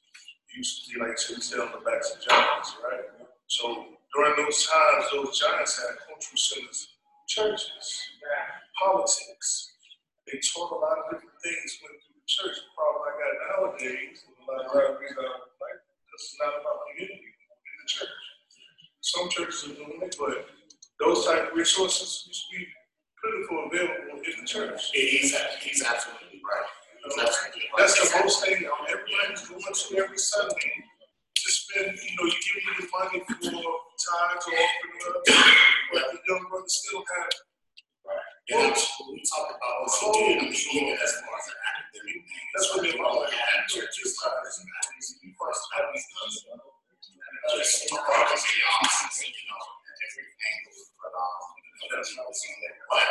Speaker 4: it used to be like chicks on the backs of giants, right? So during those times, those giants had cultural centers, churches, politics. They taught a lot of different things went through the church. The problem I got nowadays, a lot of rabbis are like, it's not about community in the church. Some churches are doing it, but those type of resources used to be plentiful available in the church.
Speaker 11: He's, he's absolutely right. He's absolutely right.
Speaker 4: That's the most thing um, everybody's going to every Sunday to spend, you know, you give me the money for time to open but the young brother still have.
Speaker 11: Right. Yeah, we talk about what's he did, I mean, even as far as an academic thing.
Speaker 4: That's what they
Speaker 11: all had churches, fathers, and families, and first families, just about the options, you know, at every angle, but, um, you know, that's what I was saying there. But,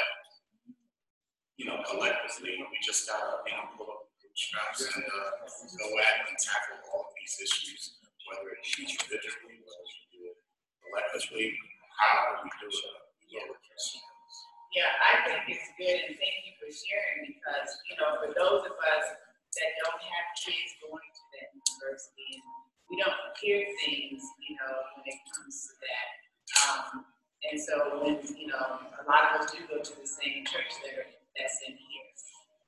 Speaker 11: you know, collectively, we just gotta, you know, pull up the bootstraps and, uh, go at and tackle all of these issues, whether it be individually, whether we do it collectively, how we do it, it.
Speaker 5: Yeah, I think it's good and thank you for sharing because, you know, for those of us that don't have kids going to that university we don't hear things, you know, when it comes to that. Um, and so when, you know, a lot of us do go to the same church there that's in here.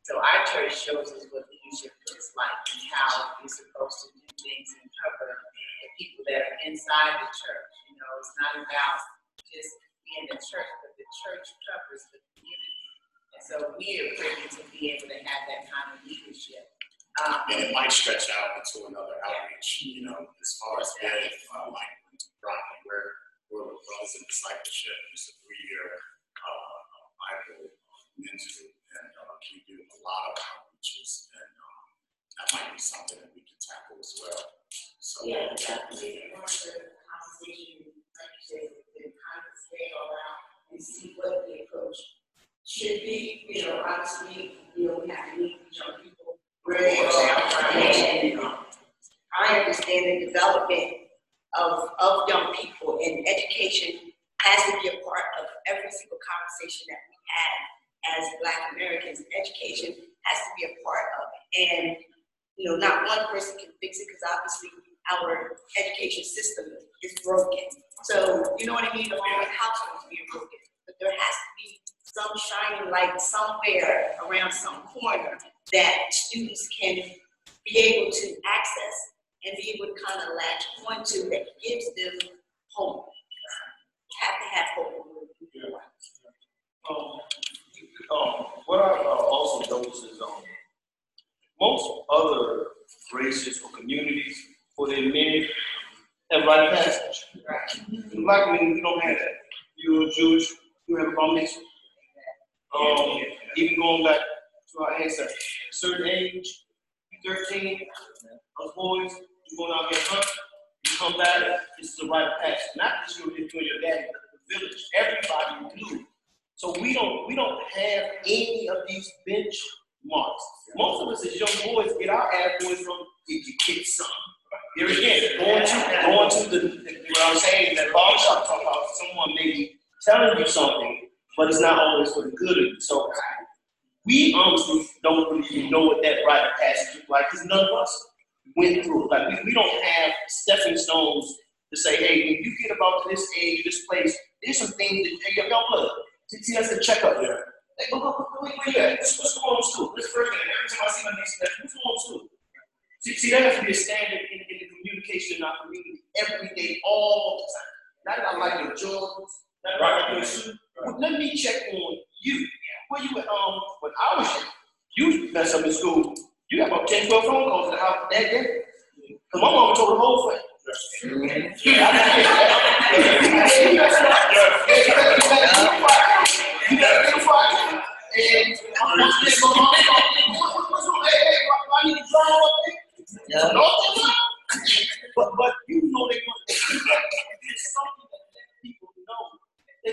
Speaker 5: So our church shows us what leadership looks like and how you're supposed to do things and cover the people that are inside the church. You know, it's not about just being the church, but the church covers the community. And so we are privileged to be able to have that kind of leadership. Um,
Speaker 11: And it might stretch out into another outreach, you know, as far as that, uh, like, Rodney, where, we're in discipleship, it's a three-year, uh, Men's and, uh, we do a lot of outreaches And um, that
Speaker 7: might be something that we can tackle as well. So.
Speaker 10: Yeah, definitely, of the conversation, like you said, the kind of stay around and see what the approach should be, you know, obviously, you know, we have to meet young people where they are. And I understand the development of, of young people and education has to be a part of every single conversation that we have as Black Americans. Education has to be a part of it. And, you know, not one person can fix it because obviously our education system is broken. So, you know what I mean? The Along with households being broken. But there has to be some shining light somewhere around some corner that students can be able to access and be able to kind of latch onto that gives them hope. Have to have hope.
Speaker 2: Um, um, what I uh, also noticed is, um, most other races or communities, for their men, have rite passage. In black community, we don't have that. You're Jewish, you have a mitzvah. Um, even going back to our ancestors, certain age, thirteen, those boys, you going out there hunt, you come back, it's the rite passage. Not just you and your daddy, but the village, everybody do. So we don't we don't have any of these benchmarks. Most of us as young boys get our boys from if you get some. Here again, going to going to the, the what I'm saying that barbershop talk about someone maybe telling you something, but it's not always for the good of you. So we honestly don't really know what that rite of passage is like because none of us went through it. Like we, we don't have stepping stones to say, hey, when you get about this age, this place, there's some things that hey, y'all blood. See, that's the checkup there. Go, go, where you at? What's, what's going on in school? This first thing, every time I see my niece, what's going on in school? See, see, that has to be a standard in, in the communication in our community every day, all the time. Not that I like your Jordans, not that I like your suit. Well, let me check on you. Where you at? Um, when I was young, you mess up in school, you got about 10, 12 phone calls to the house that day. Because my mama told the whole thing. And I'm going to but but you know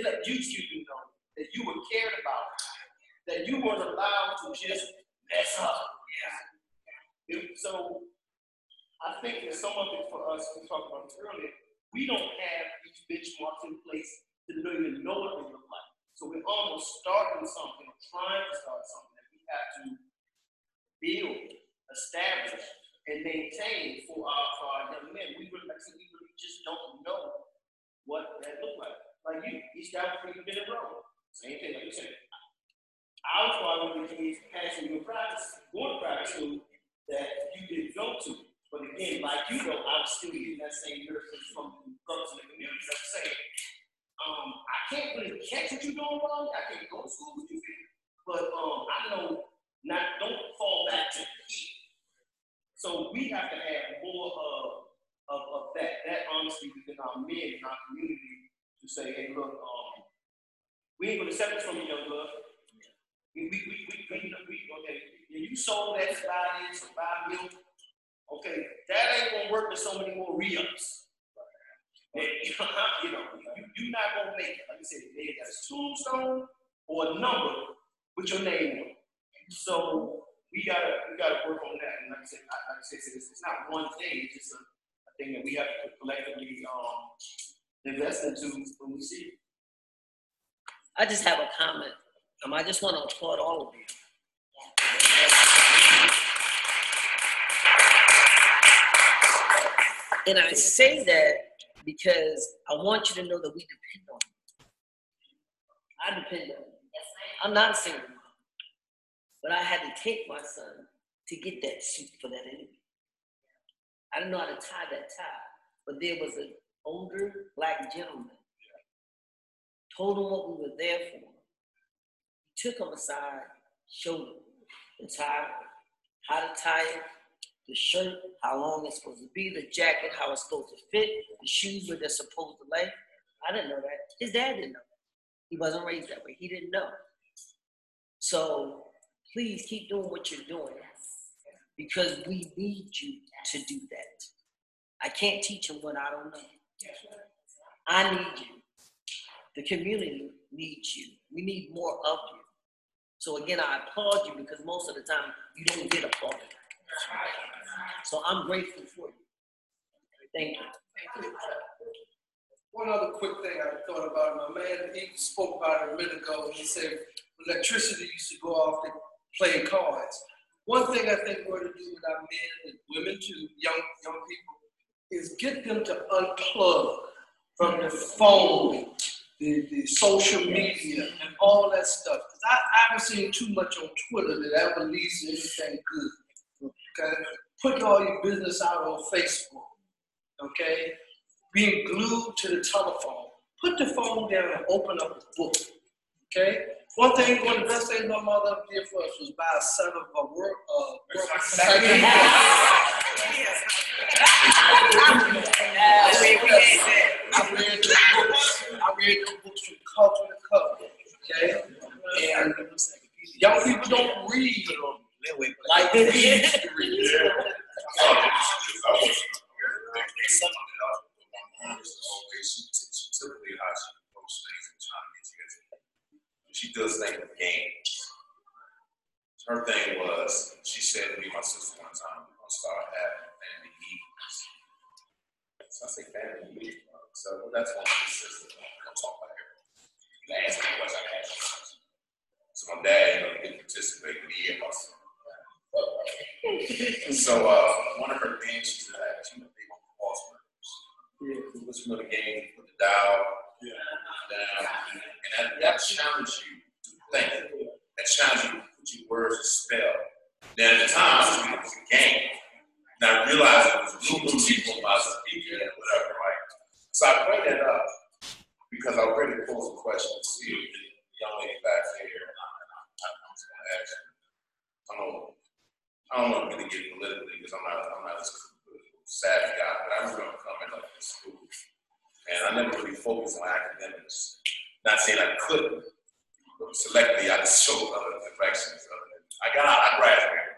Speaker 2: that know you know that you were cared about, that you weren't allowed to just mess up. So I think that some of it for us, we talked about earlier, we don't have these benchmarks in place to don't even know what they look like. So we're almost starting something, or trying to start something that we have to build, establish, and maintain for our, for our young men. We really, like we really just don't know what that look like. Like you, East Africa, you've been in Rome. Same thing, like you said. I was one of the kids passing your practice, going to private school that you didn't go to. But again, like you know, I was still getting that same nursing from brothers in the community. Saying, um, I can't really catch what you're doing wrong. I can't go to school with you, but um, I know not. Don't fall back to here. So we have to have more of, of, of that, that honesty within our men in our community to say, hey, look, um, we ain't gonna accept this from you, young blood. We, we, we, we, we, we, okay, you sold that buy this or buy milk, okay, that ain't gonna work with so many more re-ups. You know, you, you're not gonna make it. Like I said, they got a tombstone or a number with your name on it. So we gotta we gotta work on that. And like I said, like I said, it's, it's not one thing. It's just a, a thing that we have to collectively um, invest into when we see it.
Speaker 8: I just have a comment. Um, I just want to applaud all of you. And I say that because I want you to know that we depend on you. I depend on you. I'm not a single mom, but I had to take my son to get that suit for that interview. I didn't know how to tie that tie, but there was an older black gentleman. Told him what we were there for. Took him aside, showed him the tie, how to tie it, the shirt, how long it's supposed to be, the jacket, how it's supposed to fit, the shoes where they're supposed to lay. I didn't know that. His dad didn't know. He wasn't raised that way. He didn't know. So please keep doing what you're doing. because we need you to do that. I can't teach them what I don't know. I need you. The community needs you. We need more of you. So again, I applaud you because most of the time you don't get applauded. So I'm grateful for you. Thank you.
Speaker 9: One other quick thing I thought about, my man, he spoke about it a minute ago, he said electricity used to go off to play cards. One thing I think we're to do with our men and women too, young, young people, is get them to unplug from the phone, the, the social media, and all that stuff. 'Cause I, I haven't seen too much on Twitter that ever leads to anything good. Okay? Put all your business out on Facebook. Okay? Being glued to the telephone. Put the phone down and open up a book. Okay? One thing, one of the best things my mother did for us was buy a set of a work, uh, work I read the books. I read the books from cover to cover. Okay? And young people don't read like they used to read.
Speaker 7: She does things with games. Her thing was, she said to me, my sister one time, we're gonna start having family meetings. So I say family meetings. So well, that's one of the sisters. I'm talk about her. You ask me questions, I ask you questions. So my dad, you know, he didn't participate in the ear hustle. So uh, one of her games she said, like, she was big on cross words. Yeah. Which one of the games, put the dial down, and that, that challenged you to think. That challenged you to put your words to spell. Now at the time, it was a game. Now I realized it was moving people by speaking and whatever, right? So I bring that up because I already posed a question to see the young lady back there. And I, and I, I was going to ask her. I don't know. I don't want to get politically because I'm not, I'm not a savvy guy, but I coming up to school. And I never really focused on academics. Not saying I couldn't, but selectively I just showed other directions. I got out, I graduated.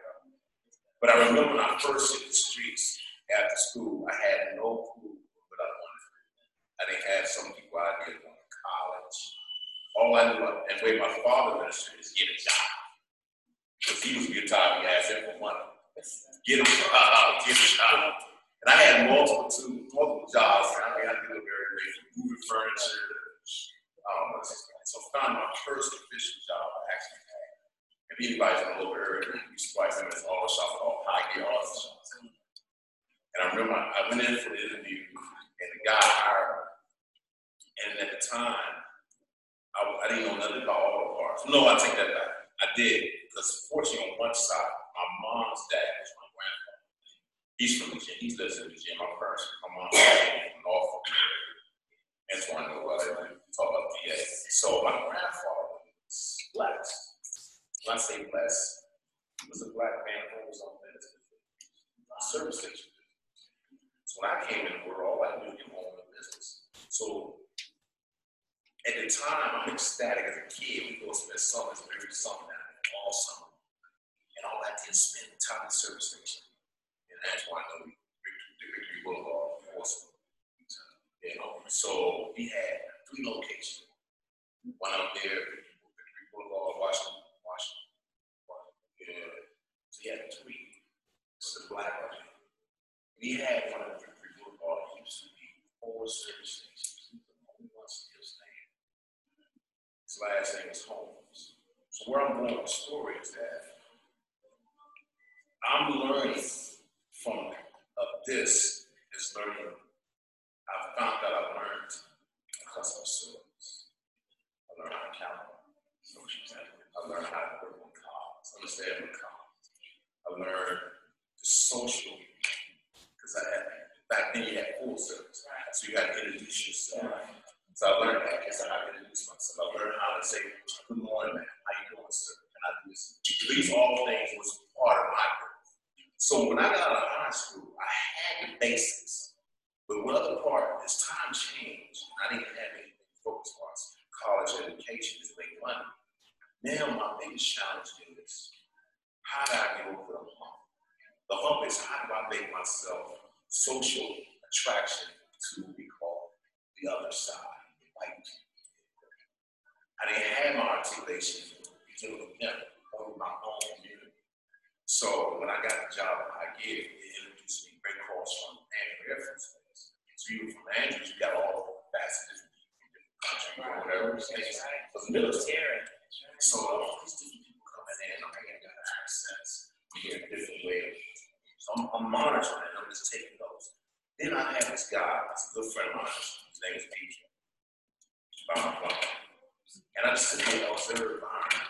Speaker 7: But I remember when I first hit the streets after school, I had no clue what I wanted. I didn't have some people ideas going to college. All I knew, and the way my father understood is get a job. Because he was good time, he asked him for money. Get him a job, get a job. And I had multiple two, multiple jobs. I mean, I did a very great moving furniture. Um, so found my first official job I actually had. If anybody's in a little area, you quite know it's all shop called High Gear Shops. And I remember I went in for the interview, and the guy hired me. And at the time, I, I didn't know nothing about auto parts. No, I take that back. I did, because fortunately on one side, my mom's dad was my grandfather. He's from Virginia. He lives in Virginia. My parents, my mom came from Norfolk. That's know what I talk about VA. So my grandfather was blessed. When I say blessed, he was a black man who was on benefit. Service station. So when I came in the world, all I knew him own a business. So at the time, I'm ecstatic as a kid. We go spend summers, every summer all. And all I did spend time in service station. And that's why I know the Victory Boulevard, Portsmouth. You know, so we had three locations. One out there, Victory Boulevard, Washington, Washington. Yeah. So he had three. This is black one. We had one of the Victory Boulevard, used to be four service stations. He was the only one still standing. His last name is Holmes. So where I'm going with the story is that I'm learning from of this is learning. I found out I learned customer service. I learned how to count. I learned how to work with cars, understand the cars. I learned the social because I had back then you had full service, so you had to introduce yourself. So I learned that because I had to introduce myself. I learned how to say good morning, Can I? These all things was part of my growth. So when I got out of high school, I had the basics. But one other part, as time changed, I didn't have anything focused on college education to make money. Now my biggest challenge is how do I get over the hump? The hump is how do I make myself social attraction to be called the other side, the white I didn't have my articulation dealing with them or my own community. So when I got the job at High it introduced me great calls from Andrews Air Force Base. So you were from Andrews, you got all the facets of different countries or whatever. For the military. So all these different people coming in, I'm like, I got sense. We hear a different way. So I'm, I'm monitoring and I'm just taking notes. Then I have this guy, it's a good friend of mine, his name is PJ. By my phone. And I just sit there and observe how he was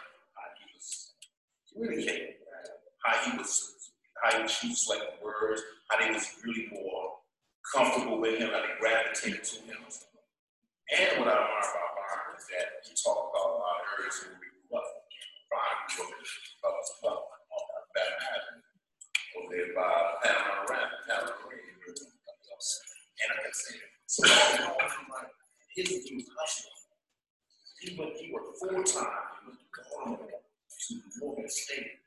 Speaker 7: communicating, how he was, how he chose selected words, how they was really more comfortable with him, how they gravitated to him. And what I admire about Byron is that he talked about a lot of areas where we grew up. Byron grew up in Butler's Club, on Baton Avenue, over there by Panama Rapid, Panama And I kept saying, so his view hustling he went, he worked full time. He went to Columbia to Morgan State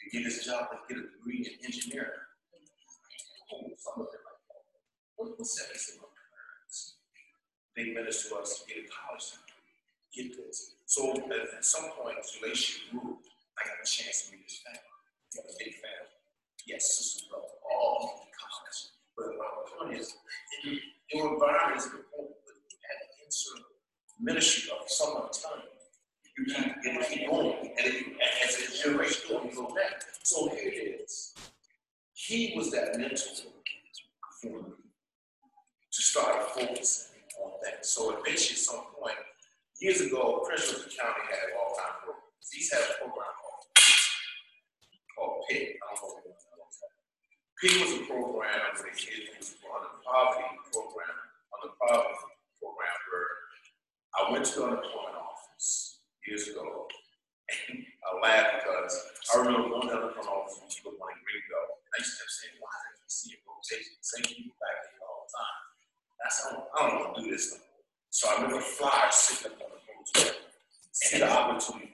Speaker 7: to get his job and get a degree in engineering. Oh, some of them like, what, what's that? They managed to us to get a college degree, Get this. So at, some point, relationship grew. I got a chance to meet his family. He had a big family. Yes, sister, brother, all in college. But my point is, your environment is important, but you had to insert ministry of someone's time. You keep, you keep going, and it, as a generation going, you go. So here it is. He was that mentor for me to start focusing on that. So eventually, at some point, years ago, Prince William County had an all time programs. He's had a program called called PIC. I don't know PIC was a program where the kids were on a poverty program, on the poverty program where I went to the unemployment years ago. I laughed because I remember to the unemployment office when people wanted Ringo. And I used to keep saying, why did you see a rotation? Same people back there all the time. That's I I don't want to do this no more. So I remember flyers sitting up on the hotel and the opportunity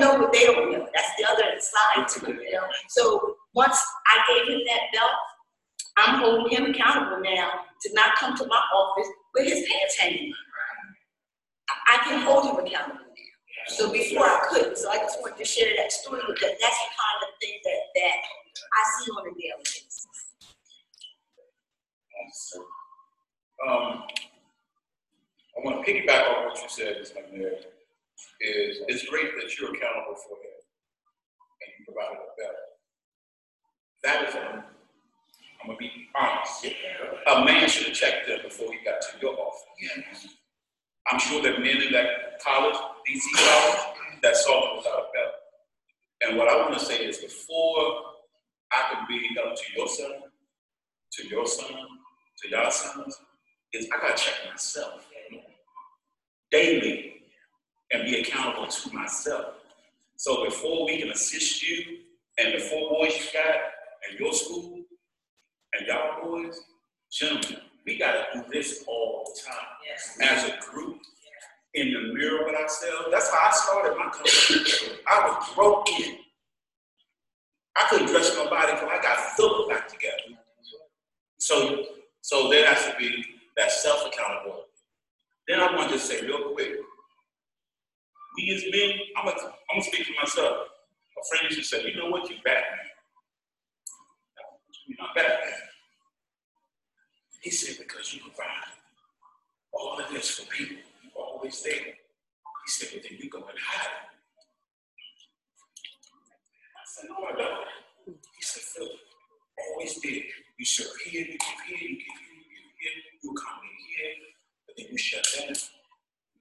Speaker 7: know
Speaker 10: what they don't know. That's the other side to it. So once I gave him that belt, I'm holding him accountable now to not come to my office with his pants hanging. I, can hold him accountable now. So before I couldn't. So I just wanted to share that story because that's the kind of thing that, that I see on a daily basis.
Speaker 4: Um, I want to piggyback on what you said, Ms. Mayor, is it's great that you're accountable for him and you provided a better. That is, a, I'm gonna be honest. A man should have checked them before he got to your office. I'm sure that men in that college, DC college, that saw him without a belt. And what I want to say is before I can be up to your son, to your son, to your sons, is I gotta check myself daily and be accountable to myself. So before we can assist you and the four boys you got and your school and y'all boys, gentlemen, we gotta do this all the time
Speaker 8: Yes.
Speaker 4: as a group in the mirror with ourselves. That's how I started my company. I was broken. I couldn't dress my body because I got Philip back together. So, so there has to be that self accountability. Then I want to say real quick, we as men, I'm gonna, I'm gonna speak for myself. A friend used to say, you know what, you're Batman. You're not Batman. He said, because you provide all of this for people. You're always there. He said, but then you go and hide. I said, no, I don't. He said, Philip, always did. You serve here, you give here, you give here, you give here, you come in here, but then you shut down.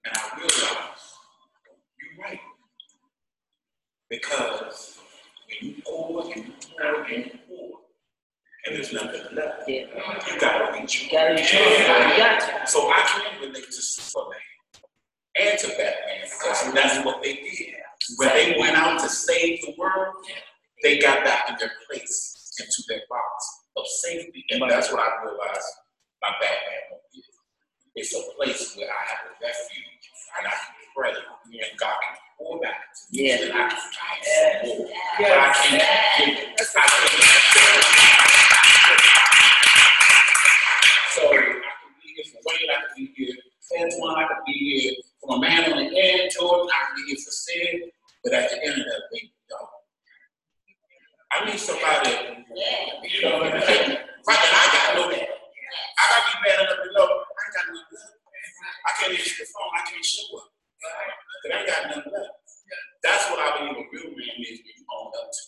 Speaker 4: And I realized, right. Because when you pour and you pour and you pour, and there's nothing left,
Speaker 8: Yeah.
Speaker 4: you gotta reach.
Speaker 8: You gotta reach you got to.
Speaker 4: So I can relate to Superman and to Batman because that's what they did. When they went out to save the world, they got back in their place into their box of safety. And that's what I realized my Batman home is. It's a place where I have a refuge and I can pray and God can pour back to me
Speaker 8: Yeah.
Speaker 4: and I can find some more. But I can't give it. I can't. So I can be here for Wayne, I can be here for Antoine, I can be here for a man on the end, Jordan, I can be here for Sid, but at the end of the day, y'all. I need somebody, you know, right, and I got no that. I gotta be man enough to know, I ain't got nothing left. I can't answer the phone, I can't show up. But I ain't got nothing left. That's what I believe a real man is when you own up to.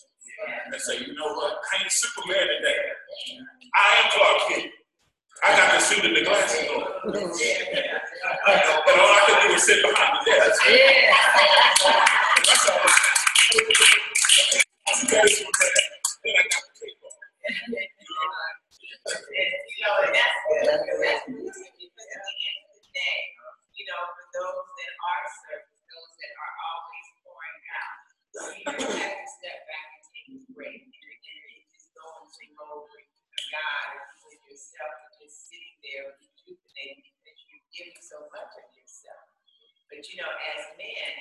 Speaker 4: And say, you know what, I ain't Superman today. I am Clark Kent. I got the suit and the glasses on. And all I can do is sit behind the desk.
Speaker 8: Yeah.
Speaker 4: That's all.
Speaker 7: you guys do then I got to take off.
Speaker 5: And, you know, and that's good, because that's good, you know, for those that are serving, those that are always pouring out, you just have to step back and take a break, and and just go into mode with God, and you and yourself, and just sitting there rejuvenating, because you're giving so much of yourself. But you know, as men,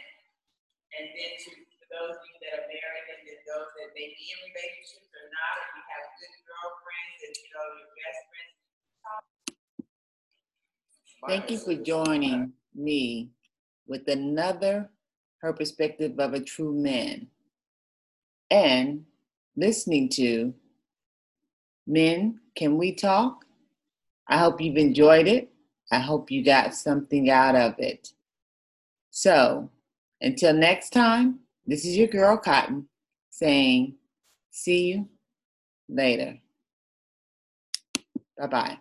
Speaker 5: and then to those of you that are married and then those that may be in relationships or not, or you have good girlfriends and you know your best friends.
Speaker 1: Thank you for joining me with another Her Perspective of a True Man and listening to Men, Can We Talk? I hope you've enjoyed it. I hope you got something out of it. So, until next time, this is your girl Cotton saying, see you later. Bye bye.